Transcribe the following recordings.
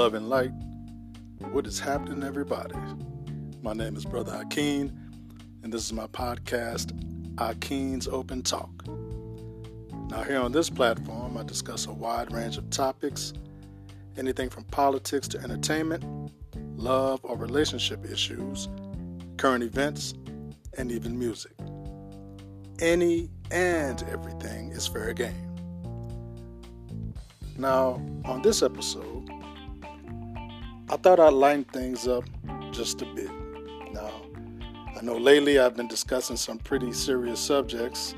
love and light. What is happening, everybody? My name is Brother Akeen, and this is my podcast, Akeen's Open Talk. Now, here on this platform, I discuss a wide range of topics anything from politics to entertainment, love or relationship issues, current events, and even music. Any and everything is fair game. Now, on this episode, I thought I'd lighten things up just a bit. Now, I know lately I've been discussing some pretty serious subjects,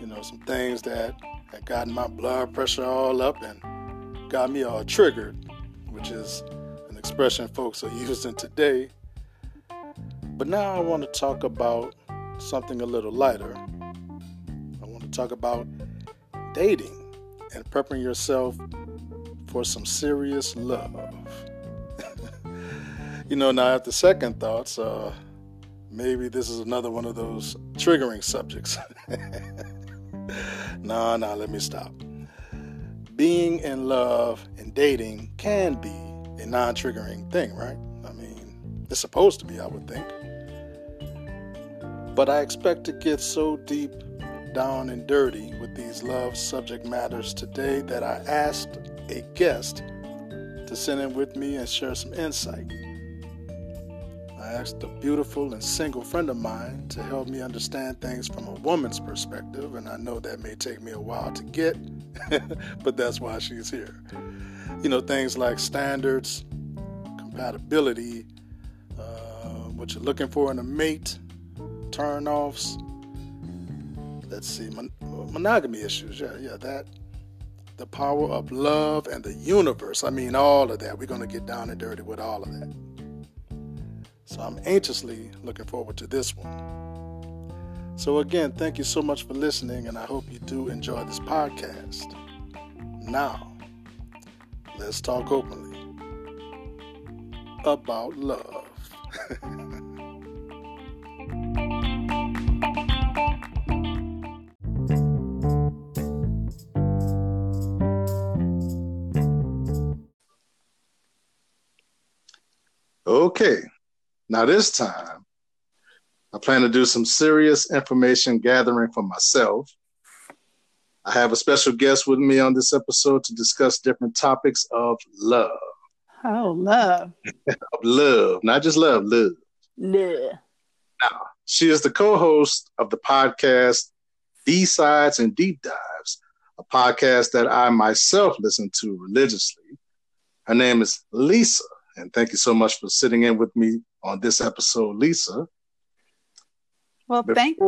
you know, some things that have gotten my blood pressure all up and got me all triggered, which is an expression folks are using today. But now I want to talk about something a little lighter. I want to talk about dating and prepping yourself for some serious love. You know, now after second thoughts, uh, maybe this is another one of those triggering subjects. no, no, let me stop. Being in love and dating can be a non triggering thing, right? I mean, it's supposed to be, I would think. But I expect to get so deep down and dirty with these love subject matters today that I asked a guest to sit in with me and share some insight. I asked a beautiful and single friend of mine to help me understand things from a woman's perspective, and I know that may take me a while to get, but that's why she's here. You know, things like standards, compatibility, uh, what you're looking for in a mate, turn offs, let's see, mon- monogamy issues. Yeah, yeah, that. The power of love and the universe. I mean, all of that. We're going to get down and dirty with all of that. So I'm anxiously looking forward to this one. So, again, thank you so much for listening, and I hope you do enjoy this podcast. Now, let's talk openly about love. Okay, now this time I plan to do some serious information gathering for myself. I have a special guest with me on this episode to discuss different topics of love. Oh, love. of love, not just love, love. Yeah. Now, she is the co host of the podcast B Sides and Deep Dives, a podcast that I myself listen to religiously. Her name is Lisa. And thank you so much for sitting in with me on this episode, Lisa. Well, Before, thank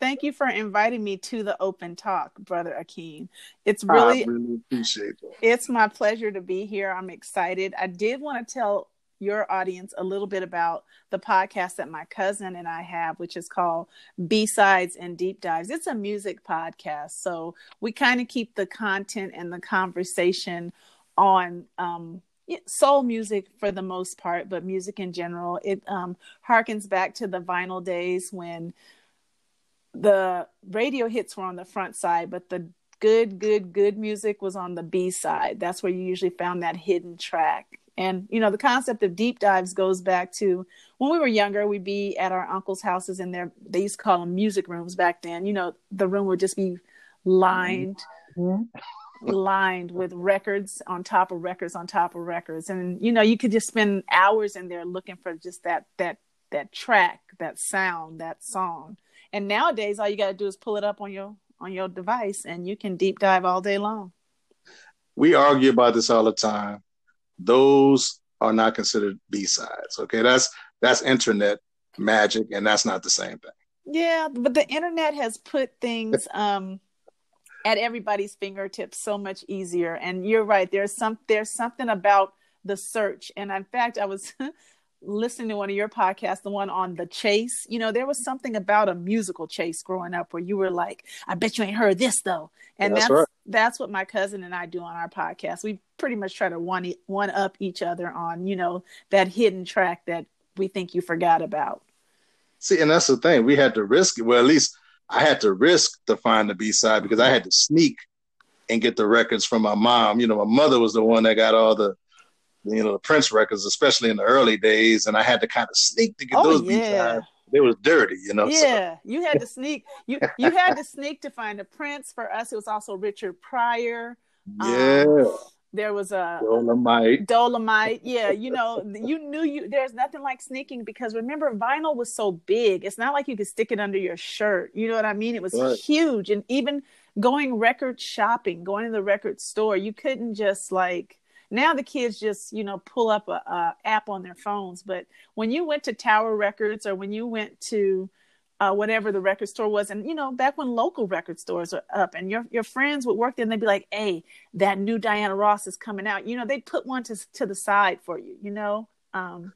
thank you for inviting me to the open talk, brother Akeem. It's really, I really appreciate it. It's my pleasure to be here. I'm excited. I did want to tell your audience a little bit about the podcast that my cousin and I have, which is called B Sides and Deep Dives. It's a music podcast. So we kind of keep the content and the conversation on um, soul music for the most part, but music in general. It um, harkens back to the vinyl days when the radio hits were on the front side, but the good, good, good music was on the B side. That's where you usually found that hidden track. And you know, the concept of deep dives goes back to when we were younger. We'd be at our uncles' houses, and there they used to call them music rooms back then. You know, the room would just be lined. Mm-hmm lined with records on top of records on top of records. And you know you could just spend hours in there looking for just that that that track that sound that song. And nowadays all you got to do is pull it up on your on your device and you can deep dive all day long. We argue about this all the time. Those are not considered b-sides okay? That's that's internet magic and that's not the same thing. Yeah but the internet has put things um at everybody's fingertips so much easier. And you're right there's some there's something about the search. And in fact i was listening to one of your podcasts the one on the chase. You know there was something about a musical chase growing up where you were like i bet you ain't heard this though. And that's that's, right. that's what my cousin and i do on our podcast. We pretty much try to one one up each other on you know that hidden track that we think you forgot about. See and that's the thing. We had to risk it. Well at least I had to risk to find the B side because I had to sneak and get the records from my mom. You know, my mother was the one that got all the you know the Prince records, especially in the early days, and I had to kind of sneak to get Oh, those yeah. B sides. They was dirty, you know. so- Yeah, you had to sneak. You you had to sneak to find a Prince. For us, it was also Richard Pryor. Um, yeah. There was a Dolomite. Dolomite. Yeah, you know, you knew you. There's nothing like sneaking because remember, vinyl was so big. It's not like you could stick it under your shirt. You know what I mean? It was Right. huge, and even going record shopping, going to the record store, you couldn't just like. Now the kids just you know pull up a, a app on their phones, but when you went to Tower Records or when you went to uh, whatever the record store was, and you know back when local record stores were up, and your your friends would work there, and they'd be like, "Hey, that new Diana Ross is coming out." You know, they'd put one to to the side for you. You know, um,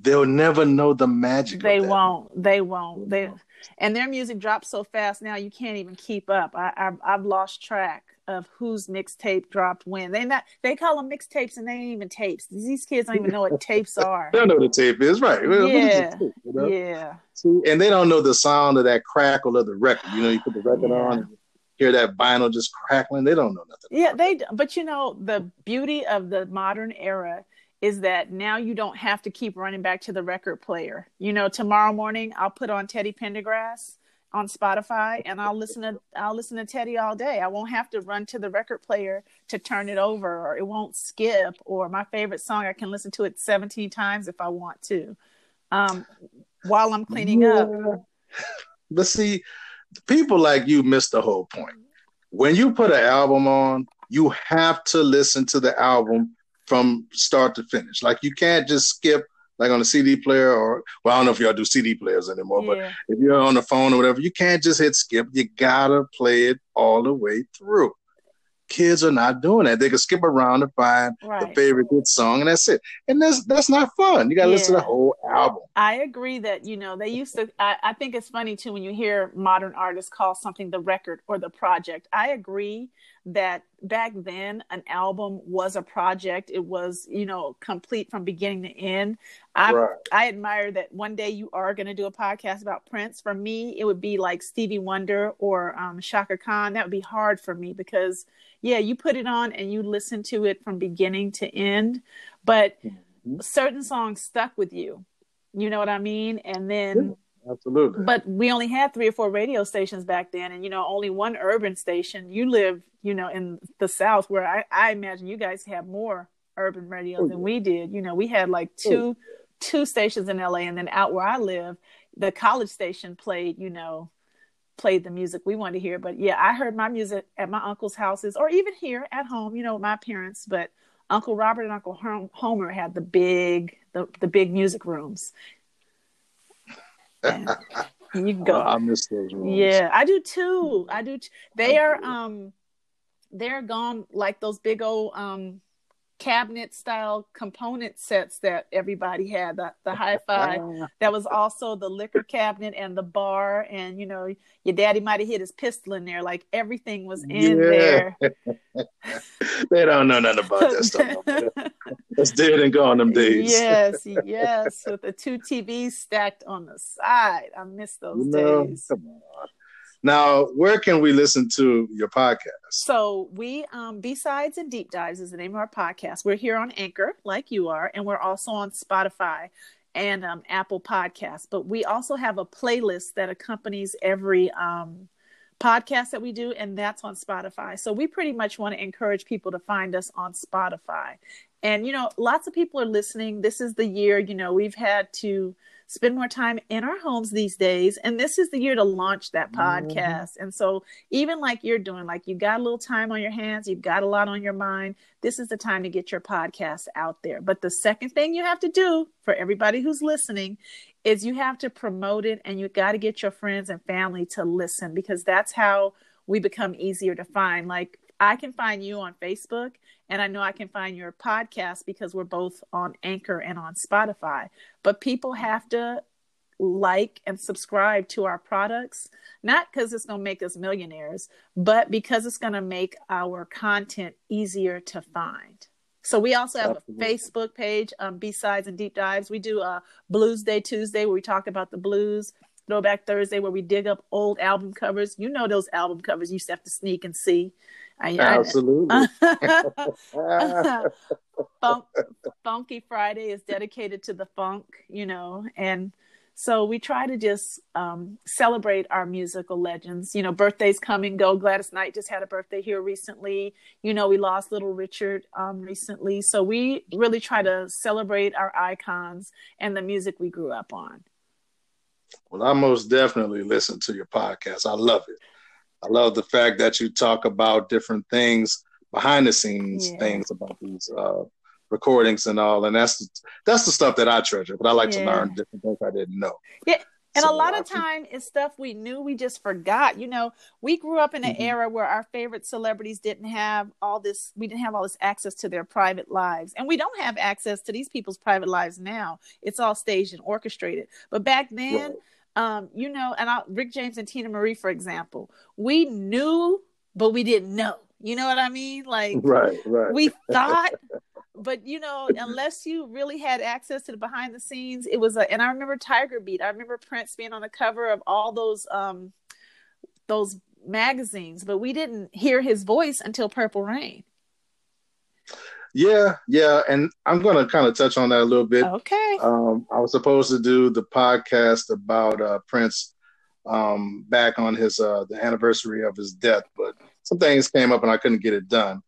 They'll never know the magic. they won't. They won't. They and their music drops so fast now you can't even keep up. I, I I've lost track of whose mixtape dropped when. They not they call them mixtapes and they ain't even tapes. These kids don't even know what tapes are. They don't know what a tape is, right? What- what is Yeah. tape, you know? Yeah. See, and they don't know the sound of that crackle of the record. You know, you put the record Yeah. on, and hear that vinyl just crackling. They don't know nothing. Yeah, they. But you know, the beauty of the modern era is that now you don't have to keep running back to the record player. You know, tomorrow morning I'll put on Teddy Pendergrass on Spotify, and I'll listen to I'll listen to Teddy all day. I won't have to run to the record player to turn it over, or it won't skip. Or my favorite song, I can listen to it seventeen times if I want to, um, while I'm cleaning up. Yeah. But see, people like you miss the whole point. When you put an album on, you have to listen to the album from start to finish. Like you can't just skip like on a CD player or well, I don't know if y'all do CD players anymore, but if you're on the phone or whatever, you can't just hit skip. You gotta play it all the way through. Kids are not doing that. They can skip around to find the favorite good song, and that's it. And that's that's not fun. You gotta listen to the whole album. I agree that you know they used to. I, I think it's funny too when you hear modern artists call something the record or the project. I agree that back then an album was a project. It was you know complete from beginning to end. I Right. I admire that one day you are going to do a podcast about Prince. For me, it would be like Stevie Wonder or um, Chaka Khan. That would be hard for me because yeah, you put it on and you listen to it from beginning to end, but Mhm. certain songs stuck with you. You know what I mean? And then, Absolutely. but we only had three or four radio stations back then, and you know, only one urban station. You live, you know, in the South, where I, I imagine you guys have more urban radio Oh, than we did. You know, we had like Oh. two two stations in LA, and then out where I live, the college station played, you know, played the music we wanted to hear. But yeah, I heard my music at my uncle's houses, or even here at home, you know, with my parents. But Uncle Robert and Uncle Homer had the big the, the big music rooms. You go. I, I miss those rooms. Yeah, I do too. I do. T- they are um, they're gone like those big old um, cabinet style component sets that everybody had. The the hi-fi that was also the liquor cabinet and the bar, and you know your daddy might have hit his pistol in there. Like everything was in Yeah. there. they don't know nothing about that stuff. That's dead and gone them days. yes, yes, with the two TVs stacked on the side. I miss those days. come on. Now, where can we listen to your podcast? So we um B-sides and deep dives is the name of our podcast. We're here on Anchor, like you are, and we're also on Spotify and um, Apple Podcasts. But we also have a playlist that accompanies every um podcast that we do, and that's on Spotify. So we pretty much want to encourage people to find us on Spotify. And you know, lots of people are listening. This is the year, you know, we've had to spend more time in our homes these days, and this is the year to launch that Mhm. podcast. And so even like you're doing, like you've got a little time on your hands, you've got a lot on your mind. This is the time to get your podcast out there. But the second thing you have to do for everybody who's listening is you have to promote it and you got to get your friends and family to listen because that's how we become easier to find. Like I can find you on Facebook and I know I can find your podcast because we're both on Anchor and on Spotify. But people have to like and subscribe to our products, not because it's going to make us millionaires, but because it's going to make our content easier to find. So we also have Absolutely. a Facebook page, um, B-Sides and Deep Dives. We do a Blues Day Tuesday where we talk about the blues. Throwback Thursday where we dig up old album covers. You know those album covers you used to have to sneak and see. I, Absolutely. Funk, Funky Friday is dedicated to the funk, you know, and so we try to just um, celebrate our musical legends. You know, birthdays come and go. Gladys Knight just had a birthday here recently. You know, we lost Little Richard um, recently. So we really try to celebrate our icons and the music we grew up on. Well, I most definitely listen to your podcast. I love it. I love the fact that you talk about different things behind the scenes, yeah. things about these uh, recordings and all, and that's the, that's the stuff that I treasure. But I like yeah. to learn different things I didn't know. Yeah. And so a lot of time it's stuff we knew we just forgot. You know, we grew up in an mm-hmm. era where our favorite celebrities didn't have all this we didn't have all this access to their private lives. And we don't have access to these people's private lives now. It's all staged and orchestrated. But back then, right. Um, you know, and I, Rick James and Teena Marie, for example, we knew, but we didn't know. You know what I mean? Like, right, right. We thought but you know, unless you really had access to the behind the scenes, it was a. And I remember Tiger Beat. I remember Prince being on the cover of all those um those magazines, but we didn't hear his voice until Purple Rain. Yeah, yeah, and I'm going to kind of touch on that a little bit. Okay. Um, I was supposed to do the podcast about uh, Prince um, back on his uh, the anniversary of his death, but some things came up and I couldn't get it done.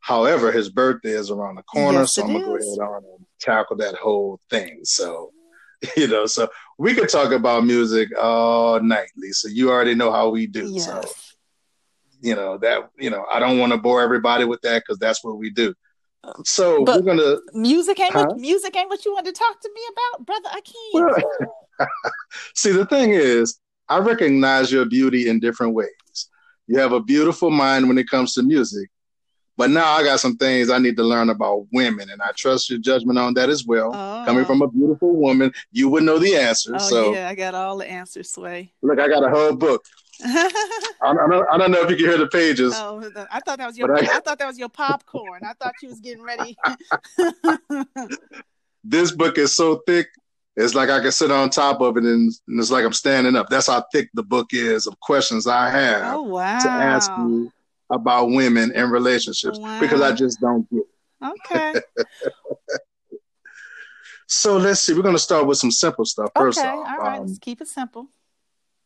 However, his birthday is around the corner, yes, so I'm gonna go ahead on and tackle that whole thing. So, you know, so we could talk about music all night, Lisa. You already know how we do. Yes. So, you know that you know I don't want to bore everybody with that because that's what we do. So but we're gonna music ain't huh? what, music ain't what you want to talk to me about, brother. I can't. Well, see, the thing is, I recognize your beauty in different ways. You have a beautiful mind when it comes to music, but now I got some things I need to learn about women, and I trust your judgment on that as well. Oh. Coming from a beautiful woman, you would know the answer. Oh, so yeah, I got all the answers, Sway. Look, I got a whole book. I, don't, I, don't, know if you can hear the pages. Oh, I thought that was your. I, I thought that was your popcorn. I thought you was getting ready. this book is so thick. It's like I can sit on top of it, and, and, it's like I'm standing up. That's how thick the book is of questions I have oh, wow. to ask you about women and relationships wow. because I just don't get it. Okay. so let's see. We're going to start with some simple stuff first. Okay, off. all right. Um, let's keep it simple.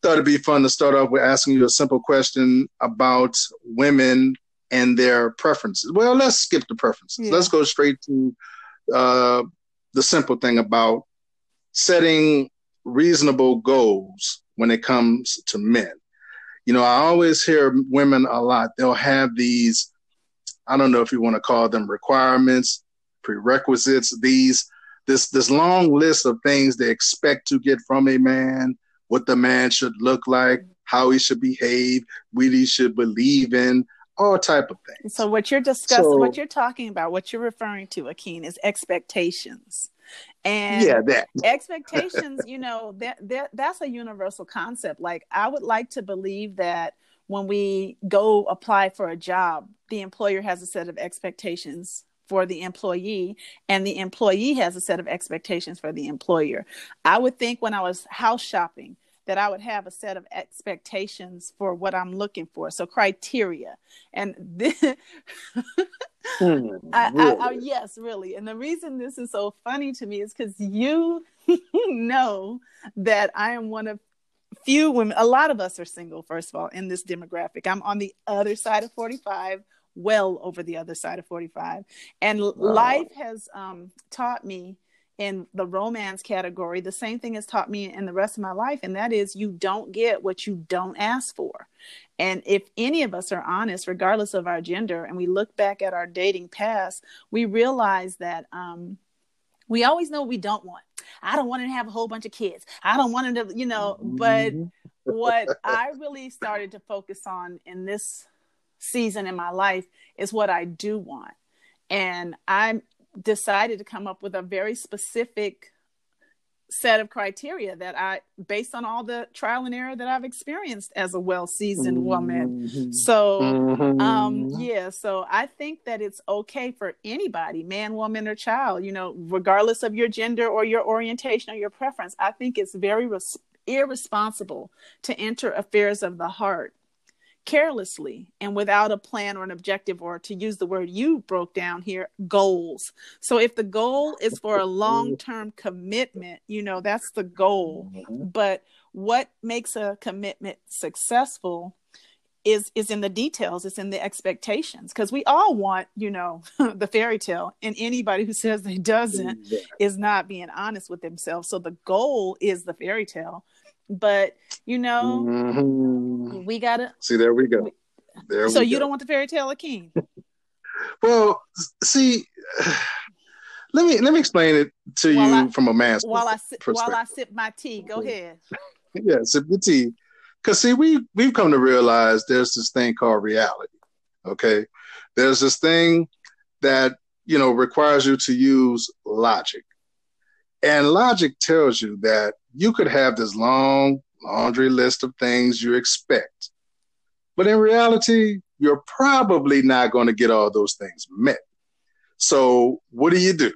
Thought it'd be fun to start off with asking you a simple question about women and their preferences. Well, let's skip the preferences. Yeah. Let's go straight to uh, the simple thing about setting reasonable goals when it comes to men you know, I always hear women a lot. They'll have these, I don't know if you want to call them requirements, prerequisites, these this this long list of things they expect to get from a man, what the man should look like, how he should behave, what he should believe in, all type of things. So what you're discussing, so, what you're talking about, what you're referring to, Akeen, is expectations. And yeah, that expectations, you know, that, that that's a universal concept. Like I would like to believe that when we go apply for a job, the employer has a set of expectations for the employee and the employee has a set of expectations for the employer. I would think when I was house shopping that I would have a set of expectations for what I'm looking for. So criteria. And this, mm, I, really? Yes, really. And the reason this is so funny to me is because you know that I am one of few women. A lot of us are single, first of all, in this demographic. I'm on the other side of 45, well over the other side of 45. And wow. life has um, taught me in the romance category, the same thing has taught me in the rest of my life, and that is you don't get what you don't ask for. And if any of us are honest, regardless of our gender, and we look back at our dating past, we realize that um, we always know what we don't want. I don't want to have a whole bunch of kids. I don't want to, you know, but mm-hmm. what I really started to focus on in this season in my life is what I do want. And I'm decided to come up with a very specific set of criteria that I, based on all the trial and error that I've experienced as a well seasoned mm-hmm. woman. So, mm-hmm. um, yeah, so I think that it's okay for anybody, man, woman, or child, you know, regardless of your gender or your orientation or your preference. I think it's very, res- irresponsible to enter affairs of the heart carelessly and without a plan or an objective, or to use the word you broke down here, goals. So if the goal is for a long term commitment, you know, that's the goal. Mm-hmm. But what makes a commitment successful is is in the details it's in the expectations because we all want you know the fairy tale and anybody who says they doesn't yeah. is not being honest with themselves so the goal is the fairy tale but you know, mm-hmm. we gotta see. There we go. There. So you go. don't want the fairy tale of King? well, see. Let me let me explain it to while you I, from a man's while I sip, while I sip my tea. Go ahead. yeah, sip the tea. Because see, we we've come to realize there's this thing called reality. Okay, there's this thing that you know requires you to use logic. And logic tells you that you could have this long laundry list of things you expect. But in reality, you're probably not going to get all those things met. So, what do you do?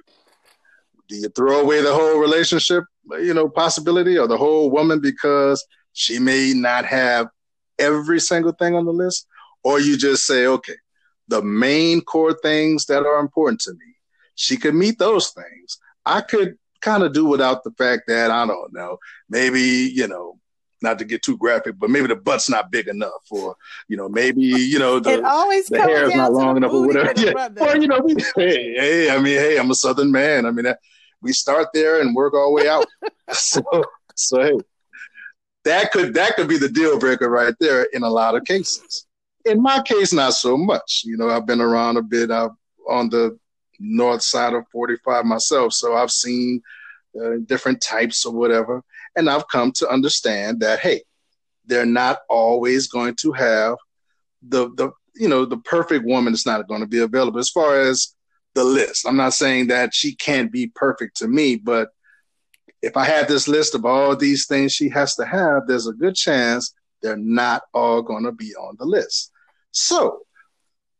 Do you throw away the whole relationship, you know, possibility or the whole woman because she may not have every single thing on the list? Or you just say, okay, the main core things that are important to me, she could meet those things. I could kind of do without the fact that I don't know, maybe you know, not to get too graphic, but maybe the butt's not big enough, or you know, maybe you know the, the hair is not long enough, or whatever. Yeah. Or you know, we, hey, hey, I mean, hey, I'm a Southern man. I mean, that, we start there and work our way out. so, so hey, that could that could be the deal breaker right there in a lot of cases. In my case, not so much. You know, I've been around a bit. I've on the north side of 45 myself, so I've seen uh, different types or whatever, and I've come to understand that hey, they're not always going to have the the you know the perfect woman is not going to be available as far as the list. I'm not saying that she can't be perfect to me, but if I had this list of all these things she has to have, there's a good chance they're not all going to be on the list. So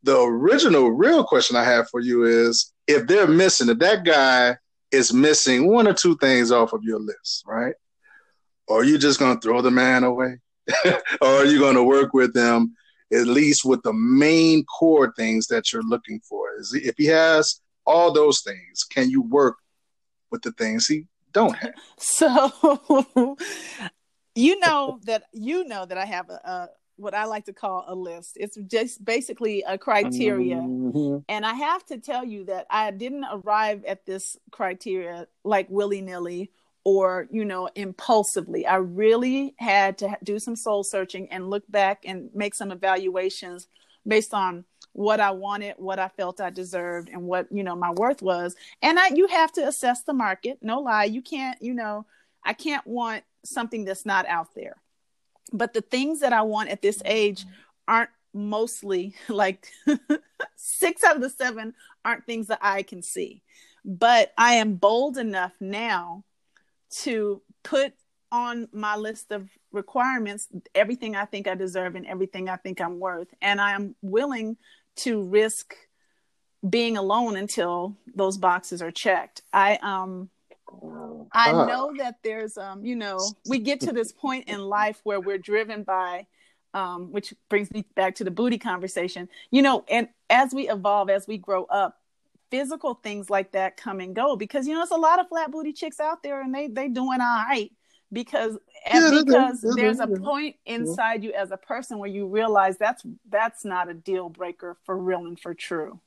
the original real question I have for you is if they're missing, if that guy is missing one or two things off of your list, right? Or are you just going to throw the man away? or are you going to work with them at least with the main core things that you're looking for? Is if he has all those things, can you work with the things he don't have? So you know that you know that I have a, a what I like to call a list. It's just basically a criteria. Mm-hmm. And I have to tell you that I didn't arrive at this criteria like willy nilly or, you know, impulsively. I really had to do some soul searching and look back and make some evaluations based on what I wanted, what I felt I deserved, and what, you know, my worth was. And I, you have to assess the market. No lie. You can't, you know, I can't want something that's not out there but the things that I want at this age aren't mostly like six out of the seven aren't things that I can see. But I am bold enough now to put on my list of requirements everything I think I deserve and everything I think I'm worth. And I am willing to risk being alone until those boxes are checked. I um I know that there's um, you know, we get to this point in life where we're driven by um, which brings me back to the booty conversation. You know, and as we evolve, as we grow up, physical things like that come and go because you know, there's a lot of flat booty chicks out there and they they doing all right because yeah, because there's a point inside you as a person where you realize that's that's not a deal breaker for real and for true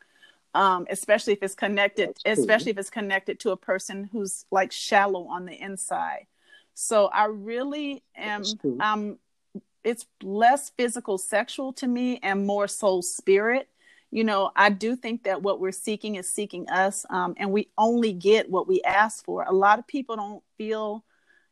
um, especially if it's connected, especially if it's connected to a person who's like shallow on the inside. So I really am. Um, it's less physical, sexual to me, and more soul spirit. You know, I do think that what we're seeking is seeking us, um, and we only get what we ask for. A lot of people don't feel,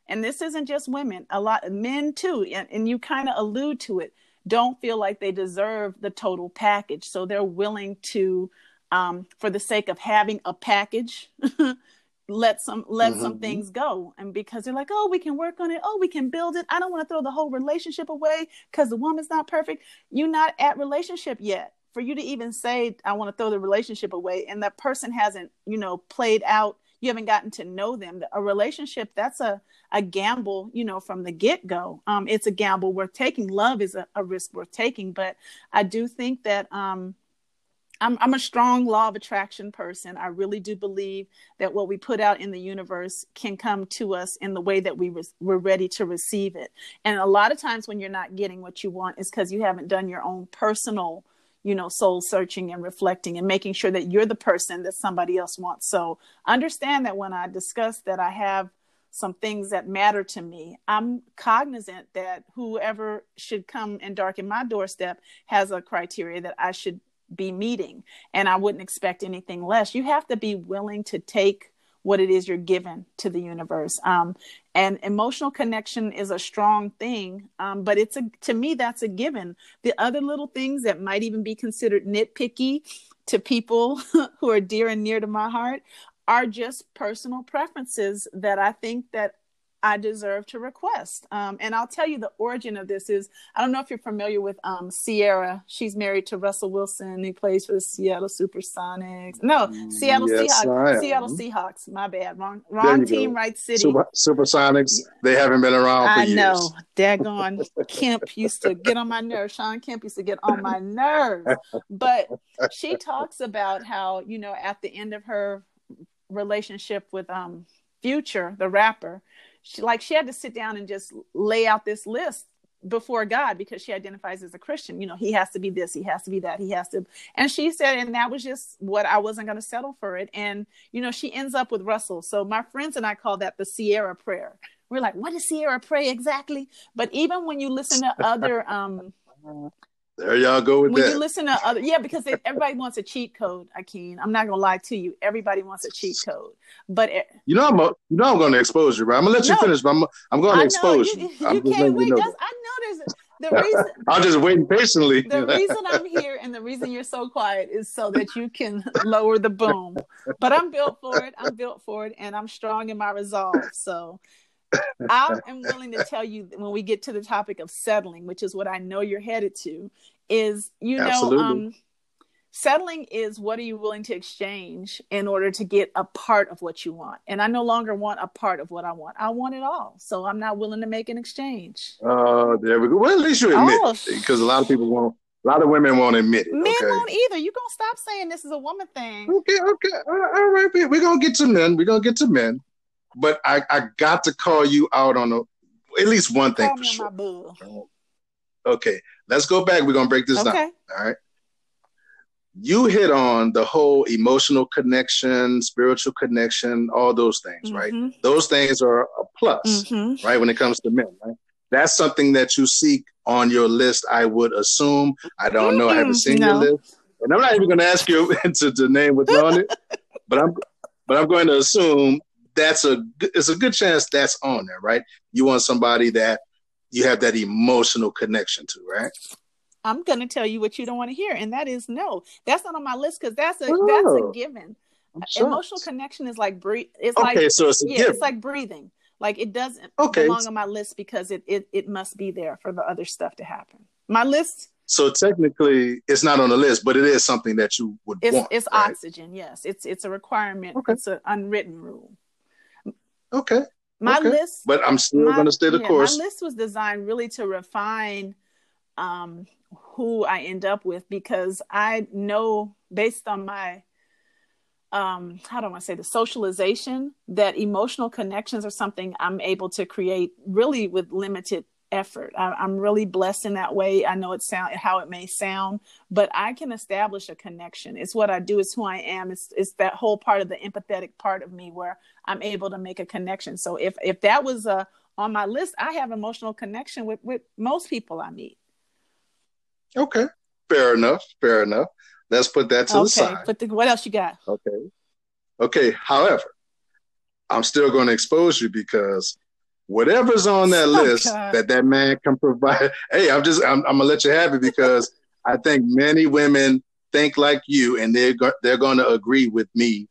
and this isn't just women. A lot of men too, and, and you kind of allude to it. Don't feel like they deserve the total package, so they're willing to um, for the sake of having a package let some let mm-hmm. some things go and because they're like oh we can work on it oh we can build it i don't want to throw the whole relationship away because the woman's not perfect you're not at relationship yet for you to even say i want to throw the relationship away and that person hasn't you know played out you haven't gotten to know them. A relationship that's a a gamble, you know, from the get go. Um, it's a gamble worth taking. Love is a, a risk worth taking, but I do think that um, I'm, I'm a strong law of attraction person. I really do believe that what we put out in the universe can come to us in the way that we re- we're ready to receive it. And a lot of times when you're not getting what you want is because you haven't done your own personal, you know, soul searching and reflecting and making sure that you're the person that somebody else wants. So understand that when I discuss that I have some things that matter to me, I'm cognizant that whoever should come and darken my doorstep has a criteria that I should be meeting and i wouldn't expect anything less. You have to be willing to take what it is you're given to the universe. Um, and emotional connection is a strong thing um, but it's a to me that's a given. The other little things that might even be considered nitpicky to people who are dear and near to my heart are just personal preferences that i think that I deserve to request. Um, and I'll tell you the origin of this is I don't know if you're familiar with um, Ciara. She's married to Russell Wilson. He plays for the Seattle Supersonics. No, Seattle yes, Seahawks. Seattle Seahawks. My bad. Wrong, wrong team, go. right city. Super, Supersonics. They haven't been around for I years. I know. Daggone Kemp used to get on my nerves. Sean Kemp used to get on my nerves. But she talks about how you know at the end of her relationship with um Future, the rapper she like she had to sit down and just lay out this list before God because she identifies as a Christian. You know, he has to be this, he has to be that, he has to. And she said, and that was just what I wasn't going to settle for it. And, you know, she ends up with Russell. So my friends and I call that the Ciara prayer. We're like, what does Ciara pray exactly? But even when you listen to other um there y'all go with that. when that. you listen to other, yeah, because they, everybody wants a cheat code. Akeem, I'm not gonna lie to you. Everybody wants a cheat code, but it, you know, I'm a, you know, I'm gonna expose you, right? I'm gonna let you no, finish, but I'm, I'm gonna expose you. You, you can't wait. You know I know there's the reason. I'm just waiting patiently. The reason I'm here and the reason you're so quiet is so that you can lower the boom. But I'm built for it. I'm built for it, and I'm strong in my resolve. So I am willing to tell you when we get to the topic of settling, which is what I know you're headed to, is you know, um, settling is what are you willing to exchange in order to get a part of what you want. And I no longer want a part of what I want. I want it all. So I'm not willing to make an exchange. Oh, uh, there we go. Well, at least you admit oh. because a lot of people won't. A lot of women won't admit it. Men okay? won't either. You're gonna stop saying this is a woman thing? Okay, okay, all right. We're gonna get to men. We're gonna get to men but I, I got to call you out on a, at least one thing call for sure. Okay, let's go back. We're gonna break this okay. down. All right. You hit on the whole emotional connection, spiritual connection, all those things, mm-hmm. right? Those things are a plus, mm-hmm. right? When it comes to men, right? That's something that you seek on your list, I would assume. I don't mm-hmm. know. I haven't seen no. your list. And I'm not even going to ask you to, to name what's on it, but I'm but I'm going to assume that's a it's a good chance that's on there, right? You want somebody that you have that emotional connection to, right? I'm going to tell you what you don't want to hear, and that is no. That's not on my list because that's a oh, that's a given. Emotional connection is like breathe. It's okay, like so it's yeah, given. it's like breathing. Like it doesn't okay. belong on my list because it, it it must be there for the other stuff to happen. My list. So technically, it's not on the list, but it is something that you would it's, want. It's right? oxygen. Yes, it's it's a requirement. Okay. It's an unwritten rule. Okay. My okay. list, but I'm still going to stay the yeah, course. My list was designed really to refine um, who I end up with because I know based on my um how do I say the socialization that emotional connections are something I'm able to create really with limited effort. I, am really blessed in that way. I know it sound how it may sound, but I can establish a connection. It's what I do. It's who I am. It's it's that whole part of the empathetic part of me where I'm able to make a connection. So if if that was uh, on my list, I have emotional connection with with most people I meet. Okay, fair enough. Fair enough. Let's put that to okay, the side. But the, what else you got? Okay. Okay. However, I'm still going to expose you because whatever's on that oh, list God. that that man can provide. Hey, I'm just I'm, I'm, gonna let you have it because I think many women think like you, and they're go- they're going to agree with me.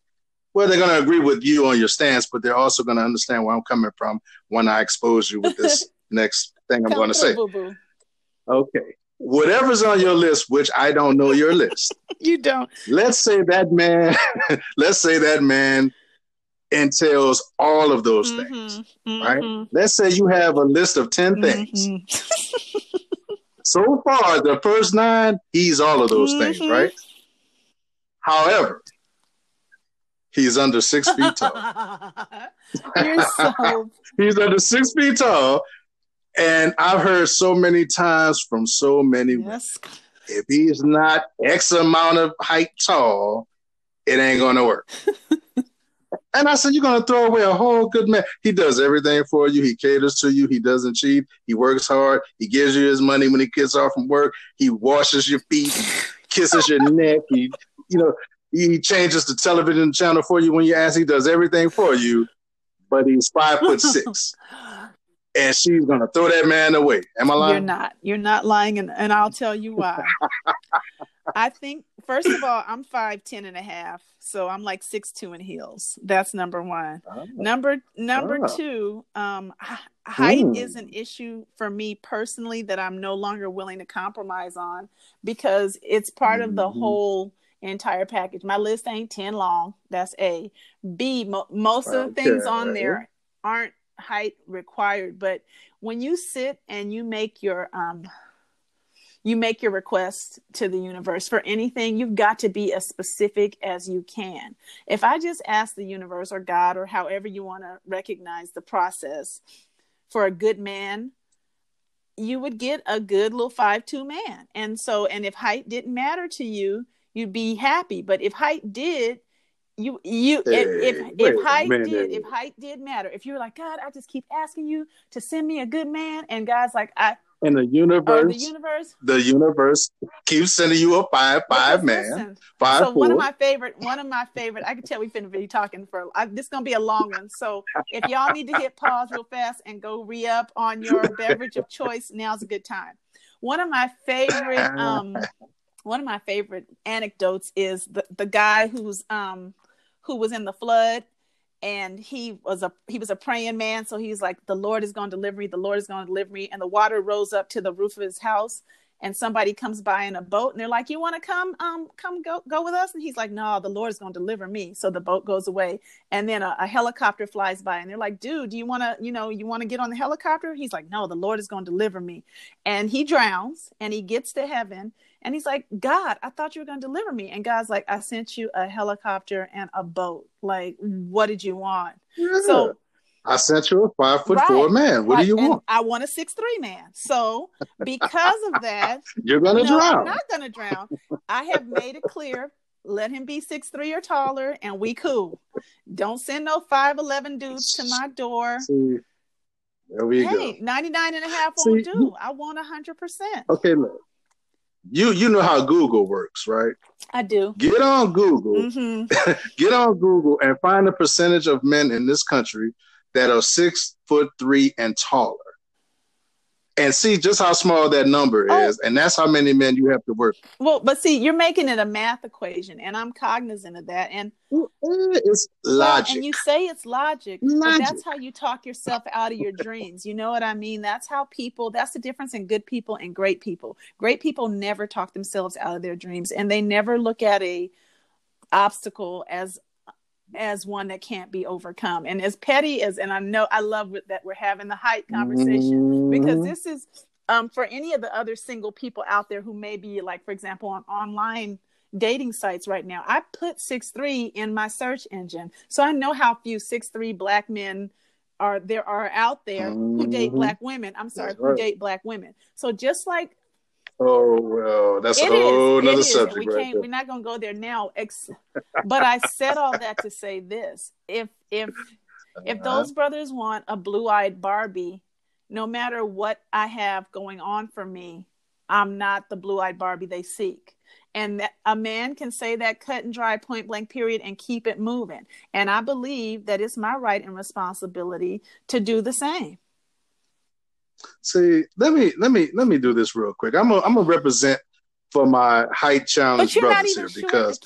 Well, they're going to agree with you on your stance, but they're also going to understand where I'm coming from when I expose you with this next thing I'm going to say. Boo-boo. Okay. Whatever's on your list, which I don't know your list. you don't. Let's say that man, let's say that man entails all of those mm-hmm, things, mm-hmm. right? Let's say you have a list of 10 things. Mm-hmm. so far, the first nine, he's all of those things, mm-hmm. right? However, he's under six feet tall. So. he's under six feet tall. And I've heard so many times from so many yes. if he's not X amount of height tall, it ain't gonna work. and I said, You're gonna throw away a whole good man. He does everything for you, he caters to you, he doesn't cheat, he works hard, he gives you his money when he gets off from work, he washes your feet, kisses your neck, he you know, he changes the television channel for you when you ask, he does everything for you, but he's five foot six. and she's gonna throw that man away. Am I lying? You're not. You're not lying, and, and I'll tell you why. I think first of all, I'm five ten and a half, so I'm like six two in heels. That's number one. Oh. Number number oh. two, um, height mm. is an issue for me personally that I'm no longer willing to compromise on because it's part mm-hmm. of the mm-hmm. whole entire package. My list ain't ten long. That's A. B. Mo- most of the things on there aren't height required, but when you sit and you make your um you make your request to the universe for anything, you've got to be as specific as you can. If I just ask the universe or God or however you want to recognize the process for a good man, you would get a good little five two man. And so, and if height didn't matter to you, you'd be happy. But if height did, you you hey, if if, if height did if height did matter, if you were like God, I just keep asking you to send me a good man, and God's like I in the universe, oh, the universe, the universe keeps sending you a five five man, listen, five. So four. one of my favorite, one of my favorite. I can tell we've been be talking for. I, this is gonna be a long one. So if y'all need to hit pause real fast and go re up on your beverage of choice, now's a good time. One of my favorite, um, one of my favorite anecdotes is the the guy who's um who was in the flood and he was a he was a praying man. So he's like the lord is going to deliver me the lord is going to deliver me. And the water rose up to the roof of his house and somebody comes by in a boat and they're like you want to come um come go go with us? And he's like no the lord is going to deliver me. So the boat goes away and then a, a helicopter flies by and they're like dude do you want to you know you want to get on the helicopter? He's like no the lord is going to deliver me. And he drowns and he gets to heaven and he's like, God, I thought you were going to deliver me. And God's like, I sent you a helicopter and a boat. Like, what did you want? Yeah. So I sent you a five foot right, four man. What right. do you want? I want a six three man. So because of that, you're gonna no, drown. I'm not gonna drown. I have made it clear. Let him be six three or taller, and we cool. Don't send no five eleven dudes to my door. See, there we hey, go. 99 and a half won't do. I want hundred percent. Okay, look you you know how Google works, right? I do. Get on Google. Mm-hmm. get on Google and find the percentage of men in this country that are six foot three and taller and see just how small that number oh. is and that's how many men you have to work well but see you're making it a math equation and i'm cognizant of that and it's logic and you say it's logic, logic. but that's how you talk yourself out of your dreams. You know what i mean? That's how people that's the difference in good people and great people. Great people never talk themselves out of their dreams and they never look at a obstacle as as one that can't be overcome. And as petty as, and I know I love that we're having the height conversation because mm-hmm. this is um, for any of the other single people out there who may be like, for example, on online dating sites right now. I put six three in my search engine, so I know how few six three black men are there are out there mm-hmm. who date mm-hmm. black women. I'm sorry, right. who date black women. So just like Oh well, that's it a whole is, other subject. We right can't. There. We're not going to go there now. Ex- but I said all that to say this: if if if uh-huh. those brothers want a blue-eyed Barbie, no matter what I have going on for me, I'm not the blue-eyed Barbie they seek. And that a man can say that cut and dry, point blank, period, and keep it moving. And I believe that it's my right and responsibility to do the same. See, let me let me let me do this real quick. I'm a, I'm gonna represent for my height challenge brothers here because.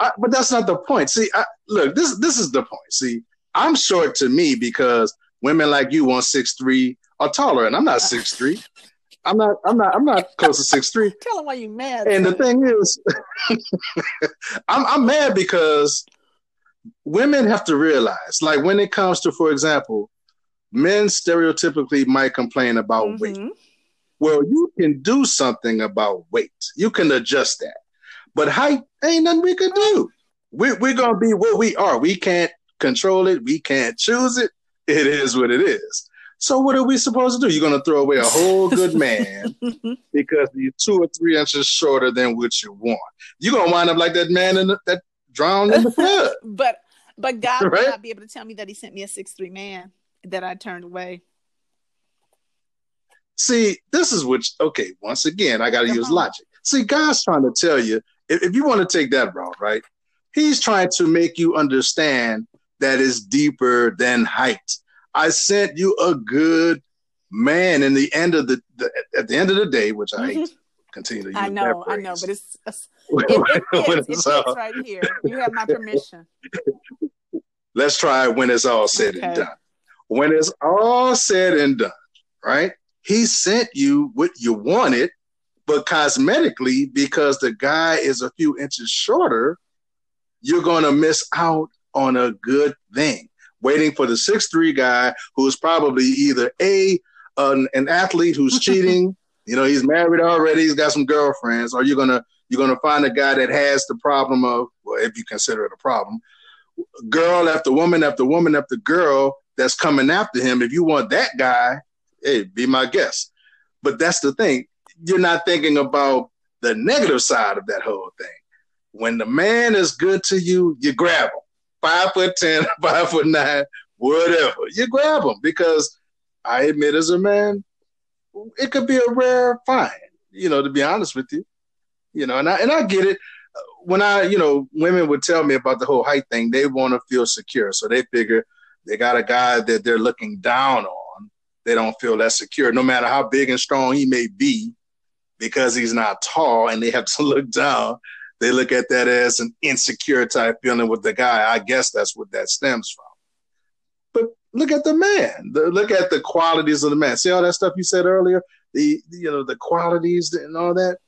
I, but that's not the point. See, I, look, this this is the point. See, I'm short to me because women like you want six three or taller, and I'm not six three. I'm not. I'm not. I'm not close to six three. Tell them why you mad. And the thing is, I'm I'm mad because women have to realize, like when it comes to, for example, men stereotypically might complain about mm-hmm. weight. Well, you can do something about weight. You can adjust that. But height ain't nothing we can do. We're, we're going to be what we are. We can't control it. We can't choose it. It is what it is. So what are we supposed to do? You're going to throw away a whole good man because you're two or three inches shorter than what you want. You're going to wind up like that man in the, that drowned in the flood. but but God right? will not be able to tell me that He sent me a six three man that I turned away. See, this is which okay. Once again, I got to use on. logic. See, God's trying to tell you if, if you want to take that route, right? He's trying to make you understand that is deeper than height. I sent you a good man in the end of the, the at the end of the day, which I hate continue to use. I know, I know, but it's, it's it, it, it, right here. You have my permission. Let's try it when it's all said okay. and done. When it's all said and done, right? He sent you what you wanted, but cosmetically, because the guy is a few inches shorter, you're going to miss out on a good thing. Waiting for the six three guy who's probably either a an, an athlete who's cheating, you know, he's married already, he's got some girlfriends, or you're gonna you're gonna find a guy that has the problem of, well, if you consider it a problem, girl after woman after woman after girl that's coming after him. If you want that guy, hey, be my guest. But that's the thing. You're not thinking about the negative side of that whole thing. When the man is good to you, you grab him. Five foot ten, five foot nine, whatever. You grab him because I admit as a man, it could be a rare find, you know, to be honest with you. You know, and I and I get it. When I, you know, women would tell me about the whole height thing, they want to feel secure. So they figure they got a guy that they're looking down on. They don't feel that secure, no matter how big and strong he may be, because he's not tall and they have to look down. They look at that as an insecure type feeling with the guy. I guess that's what that stems from. But look at the man. The, look at the qualities of the man. See all that stuff you said earlier? The you know the qualities and all that.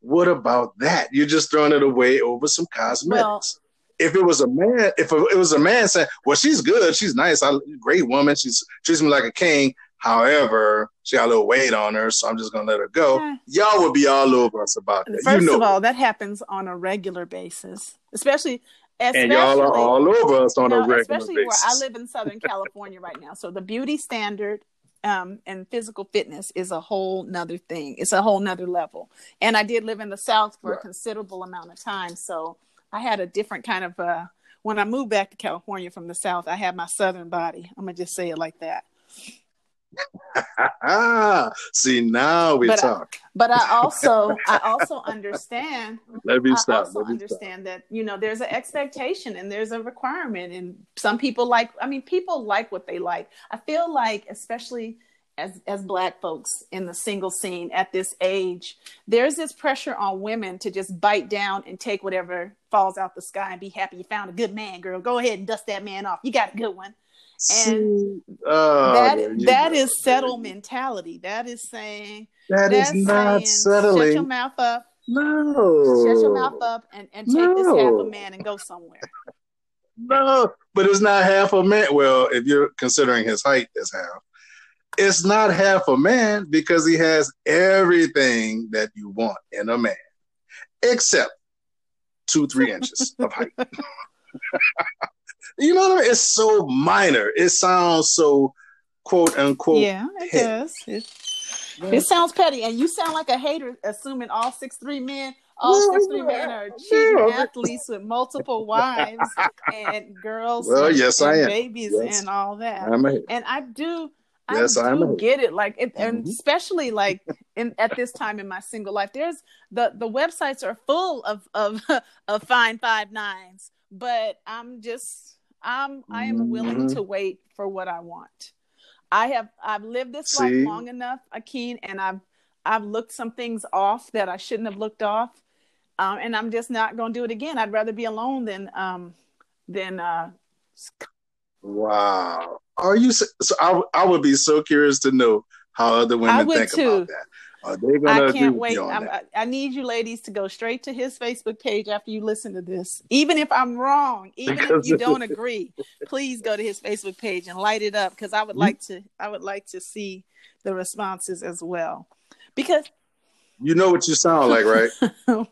What about that? You're just throwing it away over some cosmetics. Well, if it was a man, if it was a man saying, "Well, she's good, she's nice, I, great woman, she's treats me like a king," However, she got a little weight on her, so I'm just gonna let her go. Yeah. Y'all would be all over us about that. First you know of all, that happens on a regular basis, especially. especially and y'all are all over us on you know, a regular especially basis. where I live in Southern California right now. So the beauty standard um, and physical fitness is a whole nother thing. It's a whole nother level. And I did live in the South for right. a considerable amount of time, so I had a different kind of. Uh, when I moved back to California from the South, I had my Southern body. I'm gonna just say it like that. See now we but talk. I, but I also I also understand. Let me stop. I also understand stop. that you know there's an expectation and there's a requirement, and some people like. I mean, people like what they like. I feel like, especially as as black folks in the single scene at this age, there's this pressure on women to just bite down and take whatever falls out the sky and be happy you found a good man, girl. Go ahead and dust that man off. You got a good one and oh, that that is settle mentality. That is saying that is not saying, settling. Shut your mouth up. No. Shut your mouth up and, and take no. this half a man and go somewhere. no, but it's not half a man. Well, if you're considering his height as half, it's not half a man because he has everything that you want in a man, except two, three inches of height. You know what I mean? It's so minor. It sounds so quote unquote. Yeah, it petty. does. It, yeah. it, sounds petty, and you sound like a hater, assuming all six three men, all well, six three men are cheating athletes with multiple wives and girls. Well, and, yes, and I am. Babies yes. and all that. I'm a and I do. Yes, I do get it. Like, it, and mm-hmm. especially like in at this time in my single life, there's the the websites are full of of of fine five nines, but I'm just I'm I am willing mm-hmm. to wait for what I want. I have I've lived this See? life long enough, Akeem, and I've I've looked some things off that I shouldn't have looked off, um, and I'm just not going to do it again. I'd rather be alone than um, than. Uh... Wow, are you? So I I would be so curious to know how other women think too. about that. Are they gonna I can't wait. I, I need you ladies to go straight to his Facebook page after you listen to this. Even if I'm wrong, even because if you don't agree, please go to his Facebook page and light it up because I would like to. I would like to see the responses as well. Because you know what you sound like, right? no,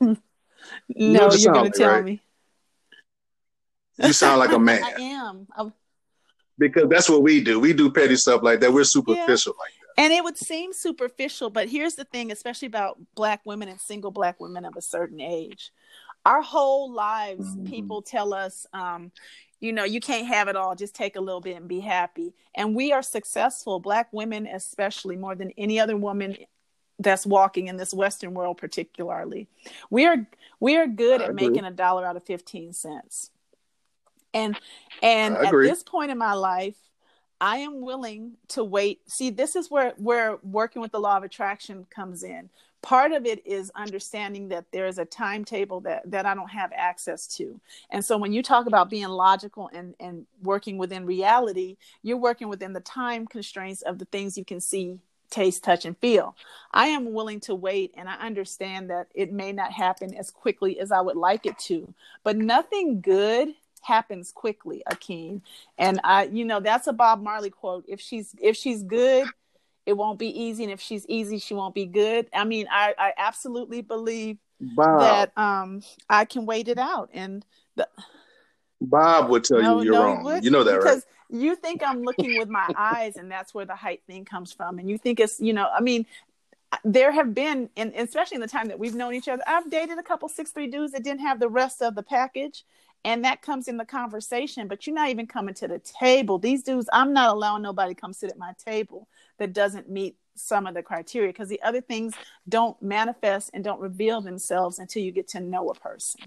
you are going like, to tell right? me. You sound like a man. I am. I'm... Because that's what we do. We do petty stuff like that. We're superficial yeah. like that. And it would seem superficial, but here's the thing, especially about black women and single black women of a certain age. Our whole lives, mm-hmm. people tell us, um, you know, you can't have it all. Just take a little bit and be happy. And we are successful, black women especially, more than any other woman that's walking in this Western world, particularly. We are we are good I at agree. making a dollar out of fifteen cents. And and at this point in my life, I am willing to wait. See, this is where where working with the law of attraction comes in. Part of it is understanding that there is a timetable that that I don't have access to. And so when you talk about being logical and and working within reality, you're working within the time constraints of the things you can see taste, touch, and feel. I am willing to wait, and I understand that it may not happen as quickly as I would like it to, but nothing good happens quickly, Akeem. And I, you know, that's a Bob Marley quote. If she's if she's good, it won't be easy, and if she's easy, she won't be good. I mean, I I absolutely believe Bob. that um I can wait it out, and the Bob would tell no, you you're no, wrong. You know that, because right? you think I'm looking with my eyes, and that's where the height thing comes from. And you think it's, you know, I mean, there have been, and especially in the time that we've known each other, I've dated a couple six three dudes that didn't have the rest of the package, and that comes in the conversation but you're not even coming to the table these dudes i'm not allowing nobody to come sit at my table that doesn't meet some of the criteria because the other things don't manifest and don't reveal themselves until you get to know a person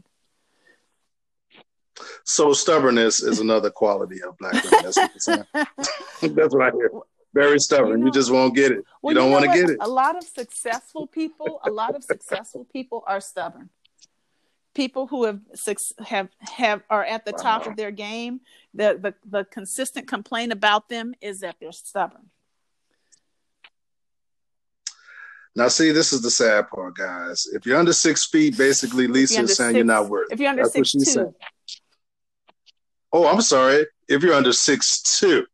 so stubbornness is another quality of black women that's what, that's what i hear very stubborn. You, know, you, just won't get it. Well, you don't want to get it. A lot of successful people, a lot of successful people are stubborn people who have have have are at the wow. top of their game the, the the consistent complaint about them is that they're stubborn. Now see this is the sad part guys. If you're under six feet basically lisa is saying you you're not worthy if you're under That's six two. saying. oh i'm sorry. If you're under six two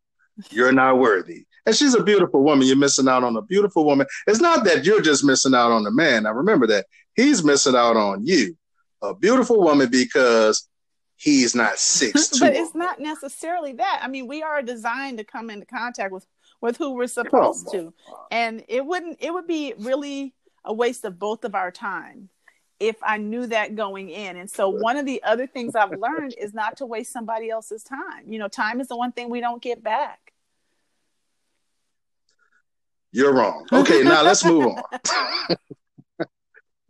you're not worthy. And she's a beautiful woman. You're missing out on a beautiful woman. It's not that you're just missing out on the man. Now remember that. He's missing out on you a beautiful woman because he's not six but it's not necessarily that. I mean, we are designed to come into contact with with who we're supposed to, and it wouldn't. It would be really a waste of both of our time if I knew that going in. And so one of the other things I've learned is not to waste somebody else's time. You know, time is the one thing we don't get back. You're wrong. Okay, now let's move on.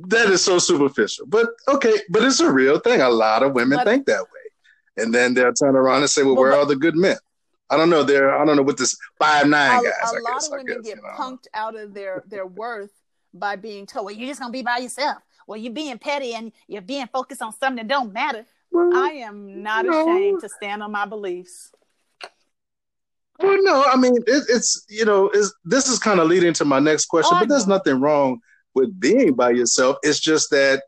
that is so superficial. But okay, but it's a real thing. A lot of women but, think that way. And then they'll turn around and say, Well, where but, are the good men? I don't know. They're I don't know what this five nine guys. A, a lot guess, of women guess, get you know. punked out of their their worth by being told, Well, you're just gonna be by yourself. Well, you're being petty and you're being focused on something that don't matter. Well, I am not no. ashamed to stand on my beliefs. Well, no, I mean it, it's you know, is this is kind of leading to my next question, oh, but there's nothing wrong with being by yourself. It's just that